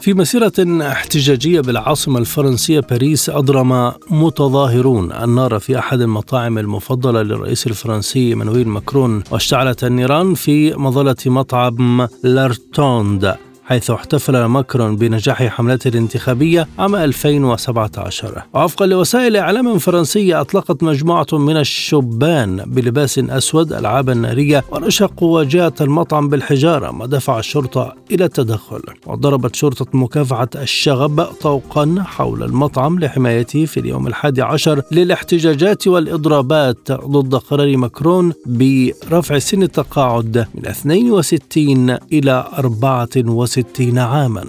في مسيرة احتجاجية بالعاصمة الفرنسية باريس أضرم متظاهرون النار في أحد المطاعم المفضلة للرئيس الفرنسي إيمانويل ماكرون واشتعلت النيران في مظلة مطعم لارتوند. حيث احتفل ماكرون بنجاح حملته الانتخابية عام 2017 وفقا لوسائل إعلام فرنسية أطلقت مجموعة من الشبان بلباس أسود ألعابا نارية ورشقوا واجهة المطعم بالحجارة ما دفع الشرطة إلى التدخل. وضربت شرطة مكافحة الشغب طوقا حول المطعم لحمايته في اليوم الحادي عشر للاحتجاجات والإضرابات ضد قرار ماكرون برفع سن التقاعد من 62 إلى 64 وستين عاما.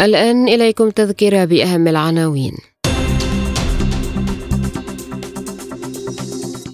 الآن إليكم تذكرة بأهم العناوين.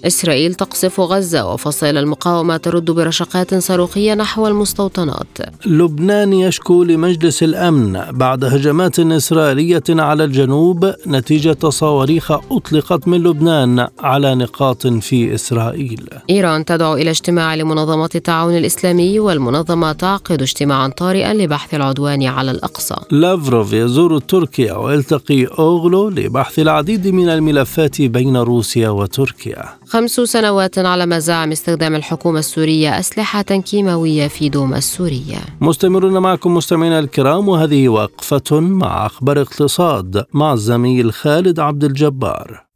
إسرائيل تقصف غزة وفصائل المقاومة ترد برشقات صاروخية نحو المستوطنات.
لبنان يشكو لمجلس الأمن بعد هجمات إسرائيلية على الجنوب نتيجة صواريخ أطلقت من لبنان على نقاط في إسرائيل.
إيران تدعو إلى اجتماع لمنظمة التعاون الإسلامي والمنظمة تعقد اجتماعا طارئا لبحث العدوان على الأقصى.
لافروف يزور تركيا ويلتقي أوغلو لبحث العديد من الملفات بين روسيا وتركيا.
خمس سنوات على مزاعم استخدام الحكومة السورية أسلحة كيماوية في دوما السورية.
مستمرون معكم مستمعينا الكرام وهذه وقفة مع أخبار اقتصاد مع الزميل خالد عبد الجبار.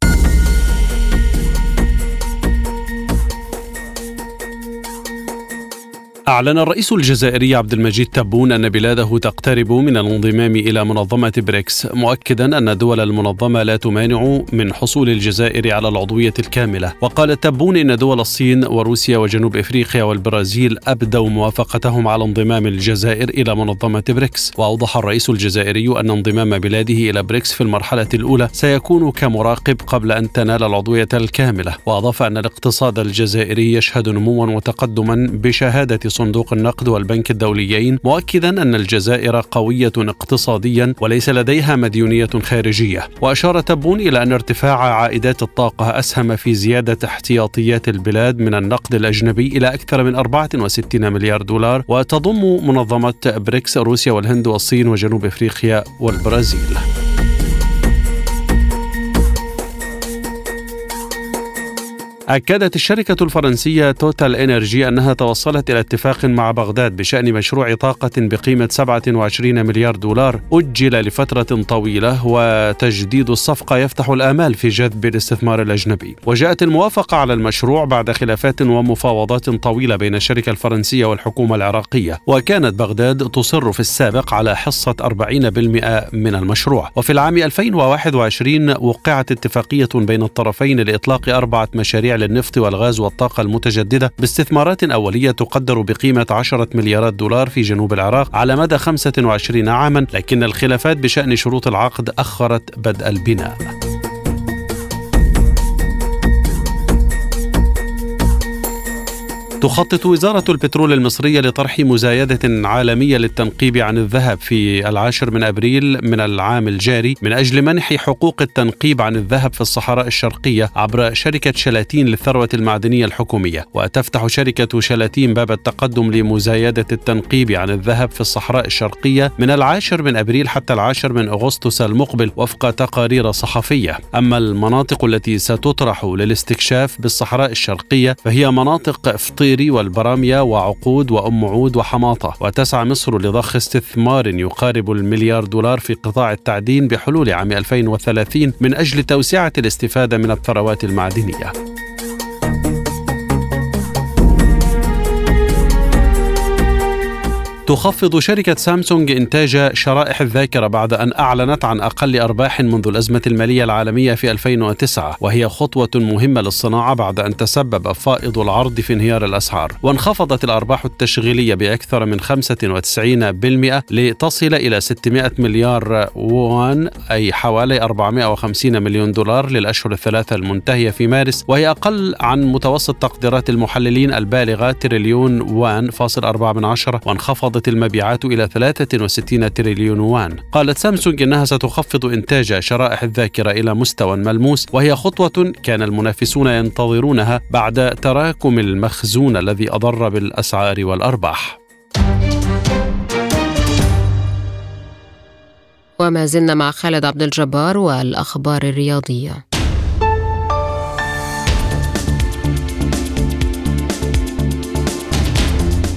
أعلن الرئيس الجزائري عبد المجيد تبون أن بلاده تقترب من الانضمام إلى منظمة بريكس مؤكدا أن دول المنظمة لا تمانع من حصول الجزائر على العضوية الكاملة. وقال تبون إن دول الصين وروسيا وجنوب إفريقيا والبرازيل أبدوا موافقتهم على انضمام الجزائر إلى منظمة بريكس. وأوضح الرئيس الجزائري أن انضمام بلاده إلى بريكس في المرحلة الأولى سيكون كمراقب قبل أن تنال العضوية الكاملة. وأضاف أن الاقتصاد الجزائري يشهد نموا وتقدما بشهادة صندوق النقد والبنك الدوليين مؤكدا أن الجزائر قوية اقتصاديا وليس لديها مديونية خارجية. وأشار تبون إلى أن ارتفاع عائدات الطاقة أسهم في زيادة احتياطيات البلاد من النقد الأجنبي إلى أكثر من 64 مليار دولار وتضم منظمه بريكس روسيا والهند والصين وجنوب أفريقيا والبرازيل. أكدت الشركة الفرنسية توتال إنرجي أنها توصلت إلى اتفاق مع بغداد بشأن مشروع طاقة بقيمة 27 مليار دولار أجل لفترة طويلة وتجديد الصفقة يفتح الآمال في جذب الاستثمار الأجنبي. وجاءت الموافقة على المشروع بعد خلافات ومفاوضات طويلة بين الشركة الفرنسية والحكومة العراقية وكانت بغداد تصر في السابق على حصة 40% من المشروع. وفي العام 2021 وقعت اتفاقية بين الطرفين لإطلاق أربعة مشاريع للنفط والغاز والطاقة المتجددة باستثمارات أولية تقدر بقيمة 10 مليارات دولار في جنوب العراق على مدى 25 عاما لكن الخلافات بشأن شروط العقد أخرت بدء البناء. تخطط وزارة البترول المصرية لطرح مزايدة عالمية للتنقيب عن الذهب في العاشر من أبريل من العام الجاري من أجل منح حقوق التنقيب عن الذهب في الصحراء الشرقية عبر شركة شلاتين للثروة المعدنية الحكومية. وتفتح شركة شلاتين باب التقدم لمزايدة التنقيب عن الذهب في الصحراء الشرقية من العاشر من أبريل حتى العاشر من أغسطس المقبل وفق تقارير صحفية. أما المناطق التي ستطرح للاستكشاف بالصحراء الشرقية فهي مناطق فطير الطيري والبرامية وعقود وأم عود وحماطة وتسعى مصر لضخ استثمار يقارب المليار دولار في قطاع التعدين بحلول عام 2030 من أجل توسعة الاستفادة من الثروات المعدنية. تخفض شركة سامسونج إنتاج شرائح الذاكرة بعد أن أعلنت عن أقل أرباح منذ الأزمة المالية العالمية في 2009 وهي خطوة مهمة للصناعة بعد أن تسبب فائض العرض في انهيار الأسعار. وانخفضت الأرباح التشغيلية بأكثر من 95% لتصل إلى 600 مليار وون أي حوالي 450 مليون دولار للأشهر الثلاثة المنتهية في مارس وهي أقل عن متوسط تقديرات المحللين البالغة تريليون وان فاصل 4 من عشرة وانخفضت المبيعات إلى 63 تريليون وان. قالت سامسونج إنها ستخفض إنتاج شرائح الذاكرة إلى مستوى ملموس وهي خطوة كان المنافسون ينتظرونها بعد تراكم المخزون الذي أضر بالأسعار والأرباح.
وما زلنا مع خالد عبد الجبار والأخبار الرياضية.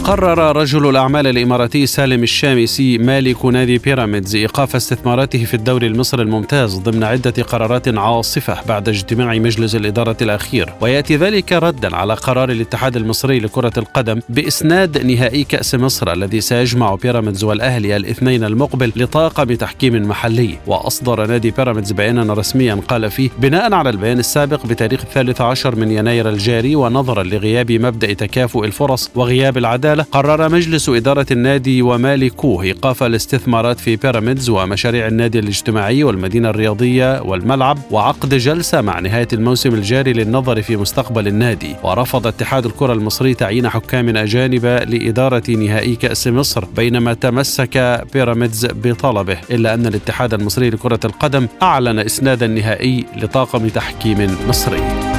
قرر رجل الأعمال الإماراتي سالم الشامسي مالك نادي بيراميدز إيقاف استثماراته في الدوري المصري الممتاز ضمن عدة قرارات عاصفة بعد اجتماع مجلس الإدارة الأخير. ويأتي ذلك ردا على قرار الاتحاد المصري لكرة القدم بإسناد نهائي كأس مصر الذي سيجمع بيراميدز والأهلي الاثنين المقبل لطاقم تحكيم محلي. وأصدر نادي بيراميدز بيانا رسميا قال فيه بناء على البيان السابق بتاريخ الثالث عشر من يناير الجاري ونظرا لغياب مبدأ تكافؤ الفرص وغياب العدالة قرر مجلس إدارة النادي ومالكوه إيقاف الاستثمارات في بيراميدز ومشاريع النادي الاجتماعي والمدينة الرياضية والملعب وعقد جلسة مع نهاية الموسم الجاري للنظر في مستقبل النادي. ورفض اتحاد الكرة المصري تعيين حكام أجانب لإدارة نهائي كأس مصر بينما تمسك بيراميدز بطلبه إلا أن الاتحاد المصري لكرة القدم أعلن إسناد النهائي لطاقم تحكيم مصري.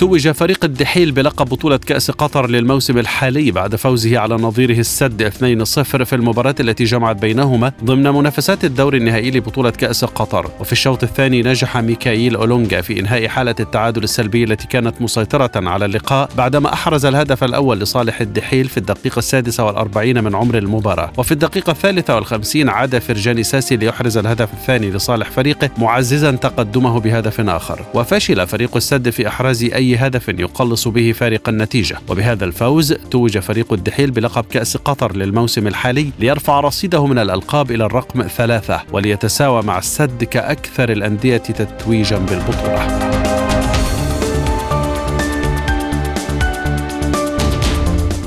توج فريق الدحيل بلقب بطولة كأس قطر للموسم الحالي بعد فوزه على نظيره السد 2-0 في المباراة التي جمعت بينهما ضمن منافسات الدور النهائي لبطولة كأس قطر. وفي الشوط الثاني نجح ميكايل أولونجا في إنهاء حالة التعادل السلبية التي كانت مسيطرة على اللقاء بعدما أحرز الهدف الأول لصالح الدحيل في الدقيقة السادسة والأربعين من عمر المباراة. وفي الدقيقة الثالثة والخمسين عاد فرجاني ساسي ليحرز الهدف الثاني لصالح فريقه معززا تقدمه بهدف آخر. وفشل فريق السد في إحراز أي هدف يقلص به فارق النتيجة. وبهذا الفوز توج فريق الدحيل بلقب كأس قطر للموسم الحالي ليرفع رصيده من الألقاب إلى الرقم ثلاثة وليتساوى مع السد كأكثر الأندية تتويجا بالبطولة.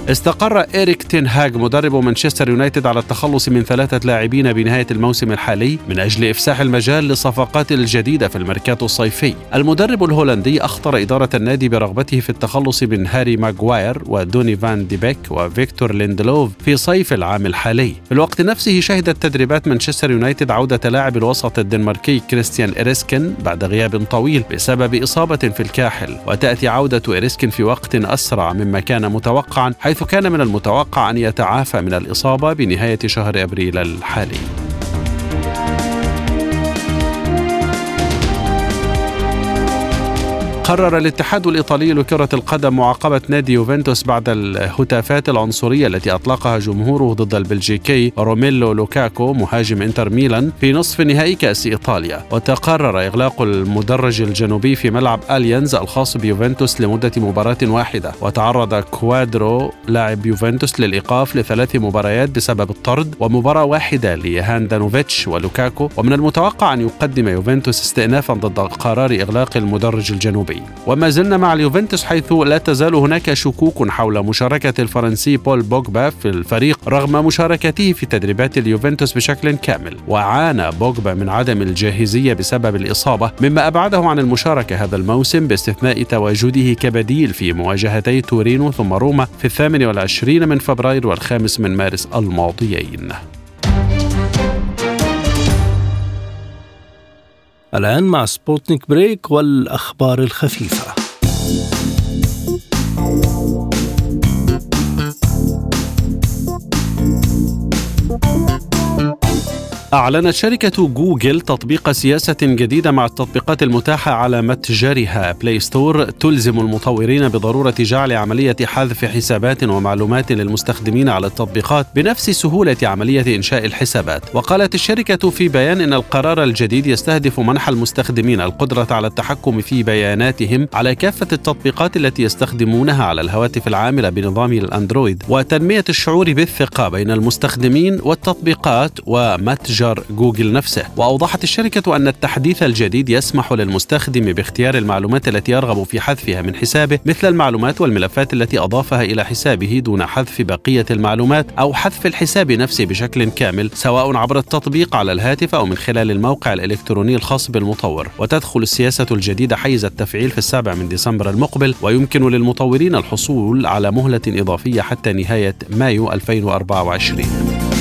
استقر إيريك تين هاج مدرب مانشستر يونايتد على التخلص من ثلاثة لاعبين بنهاية الموسم الحالي من أجل إفساح المجال لصفقات الجديدة في الميركاتو الصيفي. المدرب الهولندي أخطر إدارة النادي برغبته في التخلص من هاري ماغواير ودوني فان ديبيك وفيكتور ليندلوف في صيف العام الحالي. في الوقت نفسه شهدت تدريبات مانشستر يونايتد عودة لاعب الوسط الدنماركي كريستيان إريكسن بعد غياب طويل بسبب إصابة في الكاحل. وتأتي عودة إريكسن في وقت أسرع مما كان متوقعا حيث حيث كان من المتوقع أن يتعافى من الإصابة بنهاية شهر أبريل الحالي. قرر الاتحاد الإيطالي لكرة القدم معاقبة نادي يوفنتوس بعد الهتافات العنصرية التي أطلقها جمهوره ضد البلجيكي روميلو لوكاكو مهاجم إنتر ميلان في نصف نهائي كأس إيطاليا. وتقرر إغلاق المدرج الجنوبي في ملعب أليانز الخاص بيوفنتوس لمدة مباراة واحدة. وتعرض كوادرادو لاعب يوفنتوس للإيقاف لثلاث مباريات بسبب الطرد ومباراة واحدة لهاندانوفيتش ولوكاكو. ومن المتوقع أن يقدم يوفنتوس استئنافا ضد قرار إغلاق المدرج الجنوبي. الأوروبي وما زلنا مع اليوفنتوس حيث لا تزال هناك شكوك حول مشاركة الفرنسي بول بوجبا في الفريق رغم مشاركته في تدريبات اليوفنتوس بشكل كامل. وعانى بوجبا من عدم الجاهزية بسبب الإصابة مما أبعده عن المشاركة هذا الموسم باستثناء تواجده كبديل في مواجهتي تورينو ثم روما في الثامن والعشرين من فبراير والخامس من مارس الماضيين.
الآن مع سبوتنيك break والأخبار الخفيفة.
أعلنت شركة جوجل تطبيق سياسة جديدة مع التطبيقات المتاحة على متجرها. بلاي ستور تلزم المطورين بضرورة جعل عملية حذف حسابات ومعلومات للمستخدمين على التطبيقات بنفس سهولة عملية إنشاء الحسابات. وقالت الشركة في بيان إن القرار الجديد يستهدف منح المستخدمين القدرة على التحكم في بياناتهم على كافة التطبيقات التي يستخدمونها على الهواتف العاملة بنظام الأندرويد. وتنمية الشعور بالثقة بين المستخدمين والتطبيقات ومتجر جوجل نفسه. وأوضحت الشركة أن التحديث الجديد يسمح للمستخدم باختيار المعلومات التي يرغب في حذفها من حسابه مثل المعلومات والملفات التي أضافها إلى حسابه دون حذف بقية المعلومات أو حذف الحساب نفسه بشكل كامل سواء عبر التطبيق على الهاتف أو من خلال الموقع الإلكتروني الخاص بالمطور. وتدخل السياسة الجديدة حيز التفعيل في السابع من ديسمبر المقبل ويمكن للمطورين الحصول على مهلة إضافية حتى نهاية مايو 2024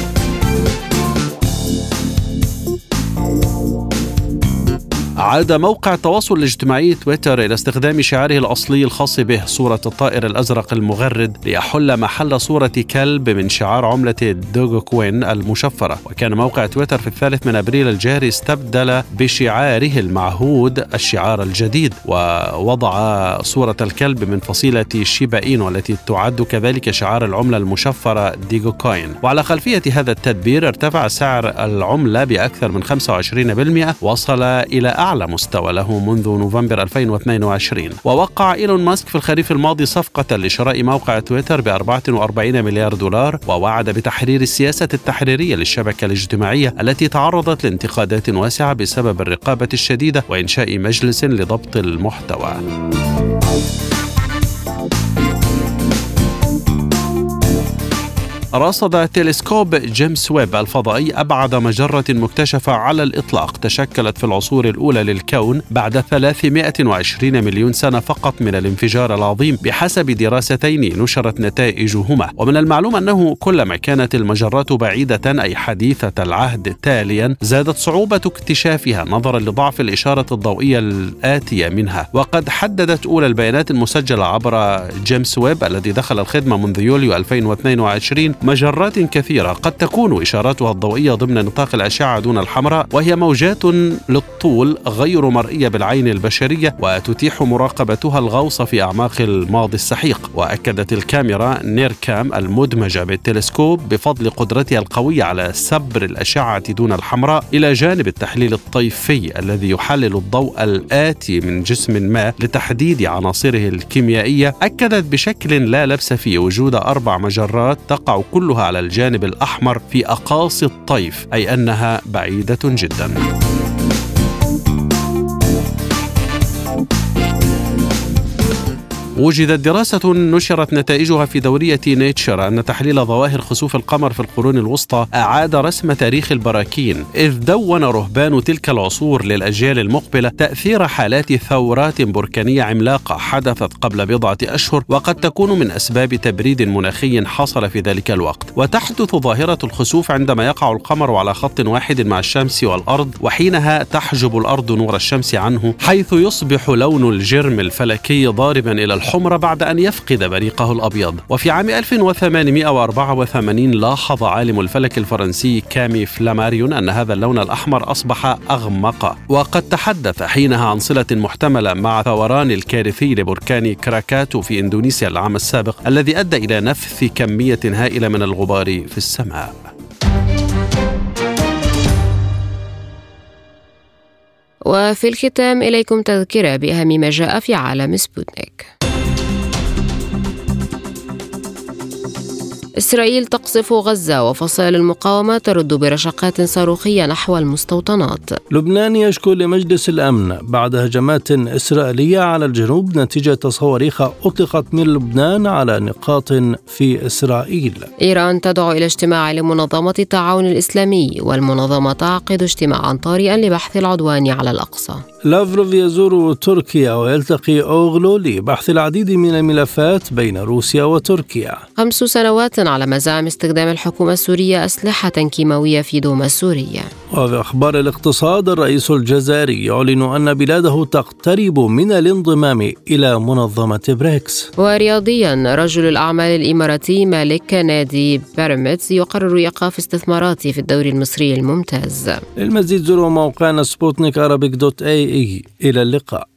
عاد موقع التواصل الاجتماعي تويتر إلى استخدام شعاره الأصلي الخاص به صورة الطائر الأزرق المغرد ليحل محل صورة كلب من شعار عملة الدوغ كوين المشفرة. وكان موقع تويتر في الثالث من أبريل الجاري استبدل بشعاره المعهود الشعار الجديد ووضع صورة الكلب من فصيلة شيبا إينو التي تعد كذلك شعار العملة المشفرة دوغ كوين. وعلى خلفية هذا التدبير ارتفع سعر العملة بأكثر من 25% وصل إلى أعلى أعلى مستوى له منذ نوفمبر 2022 ووقع إيلون ماسك في الخريف الماضي صفقة لشراء موقع تويتر ب 44 مليار دولار ووعد بتحرير السياسة التحريرية للشبكة الاجتماعية التي تعرضت لانتقادات واسعة بسبب الرقابة الشديدة وإنشاء مجلس لضبط المحتوى. رصد تلسكوب جيمس ويب الفضائي أبعد مجرة مكتشفة على الإطلاق تشكلت في العصور الأولى للكون بعد 320 مليون سنة فقط من الانفجار العظيم بحسب دراستين نشرت نتائجهما. ومن المعلوم أنه كلما كانت المجرات بعيدة أي حديثة العهد تاليا زادت صعوبة اكتشافها نظرا لضعف الإشارة الضوئية الآتية منها. وقد حددت أولى البيانات المسجلة عبر جيمس ويب الذي دخل الخدمة منذ يوليو 2022 مجرات كثيرة. قد تكون إشاراتها الضوئية ضمن نطاق الأشعة دون الحمراء وهي موجات للطول غير مرئية بالعين البشرية وتتيح مراقبتها الغوص في أعماق الماضي السحيق. وأكدت الكاميرا نيركام المدمجة بالتلسكوب بفضل قدرتها القوية على سبر الأشعة دون الحمراء إلى جانب التحليل الطيفي الذي يحلل الضوء الآتي من جسم ما لتحديد عناصره الكيميائية. أكدت بشكل لا لبس فيه وجود أربع مجرات تقع كلها على الجانب الأحمر في أقاصي الطيف أي أنها بعيدة جداً. وجدت دراسة نشرت نتائجها في دورية نيتشر أن تحليل ظواهر خسوف القمر في القرون الوسطى أعاد رسم تاريخ البراكين إذ دون رهبان تلك العصور للأجيال المقبلة تأثير حالات ثورات بركانية عملاقة حدثت قبل بضعة أشهر وقد تكون من أسباب تبريد مناخي حصل في ذلك الوقت. وتحدث ظاهرة الخسوف عندما يقع القمر على خط واحد مع الشمس والأرض وحينها تحجب الأرض نور الشمس عنه حيث يصبح لون الجرم الفلكي ضاربا إلى الحمرة بعد أن يفقد بريقه الأبيض. وفي عام 1884 لاحظ عالم الفلك الفرنسي كامي فلاماريون أن هذا اللون الأحمر أصبح أغمق. وقد تحدث حينها عن صلة محتملة مع ثوران الكارثي لبركان كراكاتو في إندونيسيا العام السابق الذي أدى إلى نفث كمية هائلة من الغبار في السماء.
وفي الختام إليكم تذكرة بأهم ما جاء في عالم سبوتنيك. إسرائيل تقصف غزة وفصائل المقاومة ترد برشقات صاروخية نحو المستوطنات.
لبنان يشكو لمجلس الأمن بعد هجمات إسرائيلية على الجنوب نتيجة صواريخ أطلقت من لبنان على نقاط في إسرائيل.
إيران تدعو إلى اجتماع لمنظمة التعاون الإسلامي والمنظمة تعقد اجتماعا طارئا لبحث العدوان على الأقصى.
لافروف يزور تركيا ويلتقي أوغلو لبحث العديد من الملفات بين روسيا وتركيا.
خمس سنوات على مزاعم استخدام الحكومة السورية أسلحة كيماوية في دوما السورية.
وفي أخبار الاقتصاد الرئيس الجزائري يعلن أن بلاده تقترب من الانضمام إلى منظمة بريكس.
ورياضيا رجل الأعمال الإماراتي مالك نادي بيراميدز يقرر إيقاف استثماراته في الدوري المصري الممتاز.
للمزيد زوروا موقعنا سبوتنيك dot ae إلى اللقاء.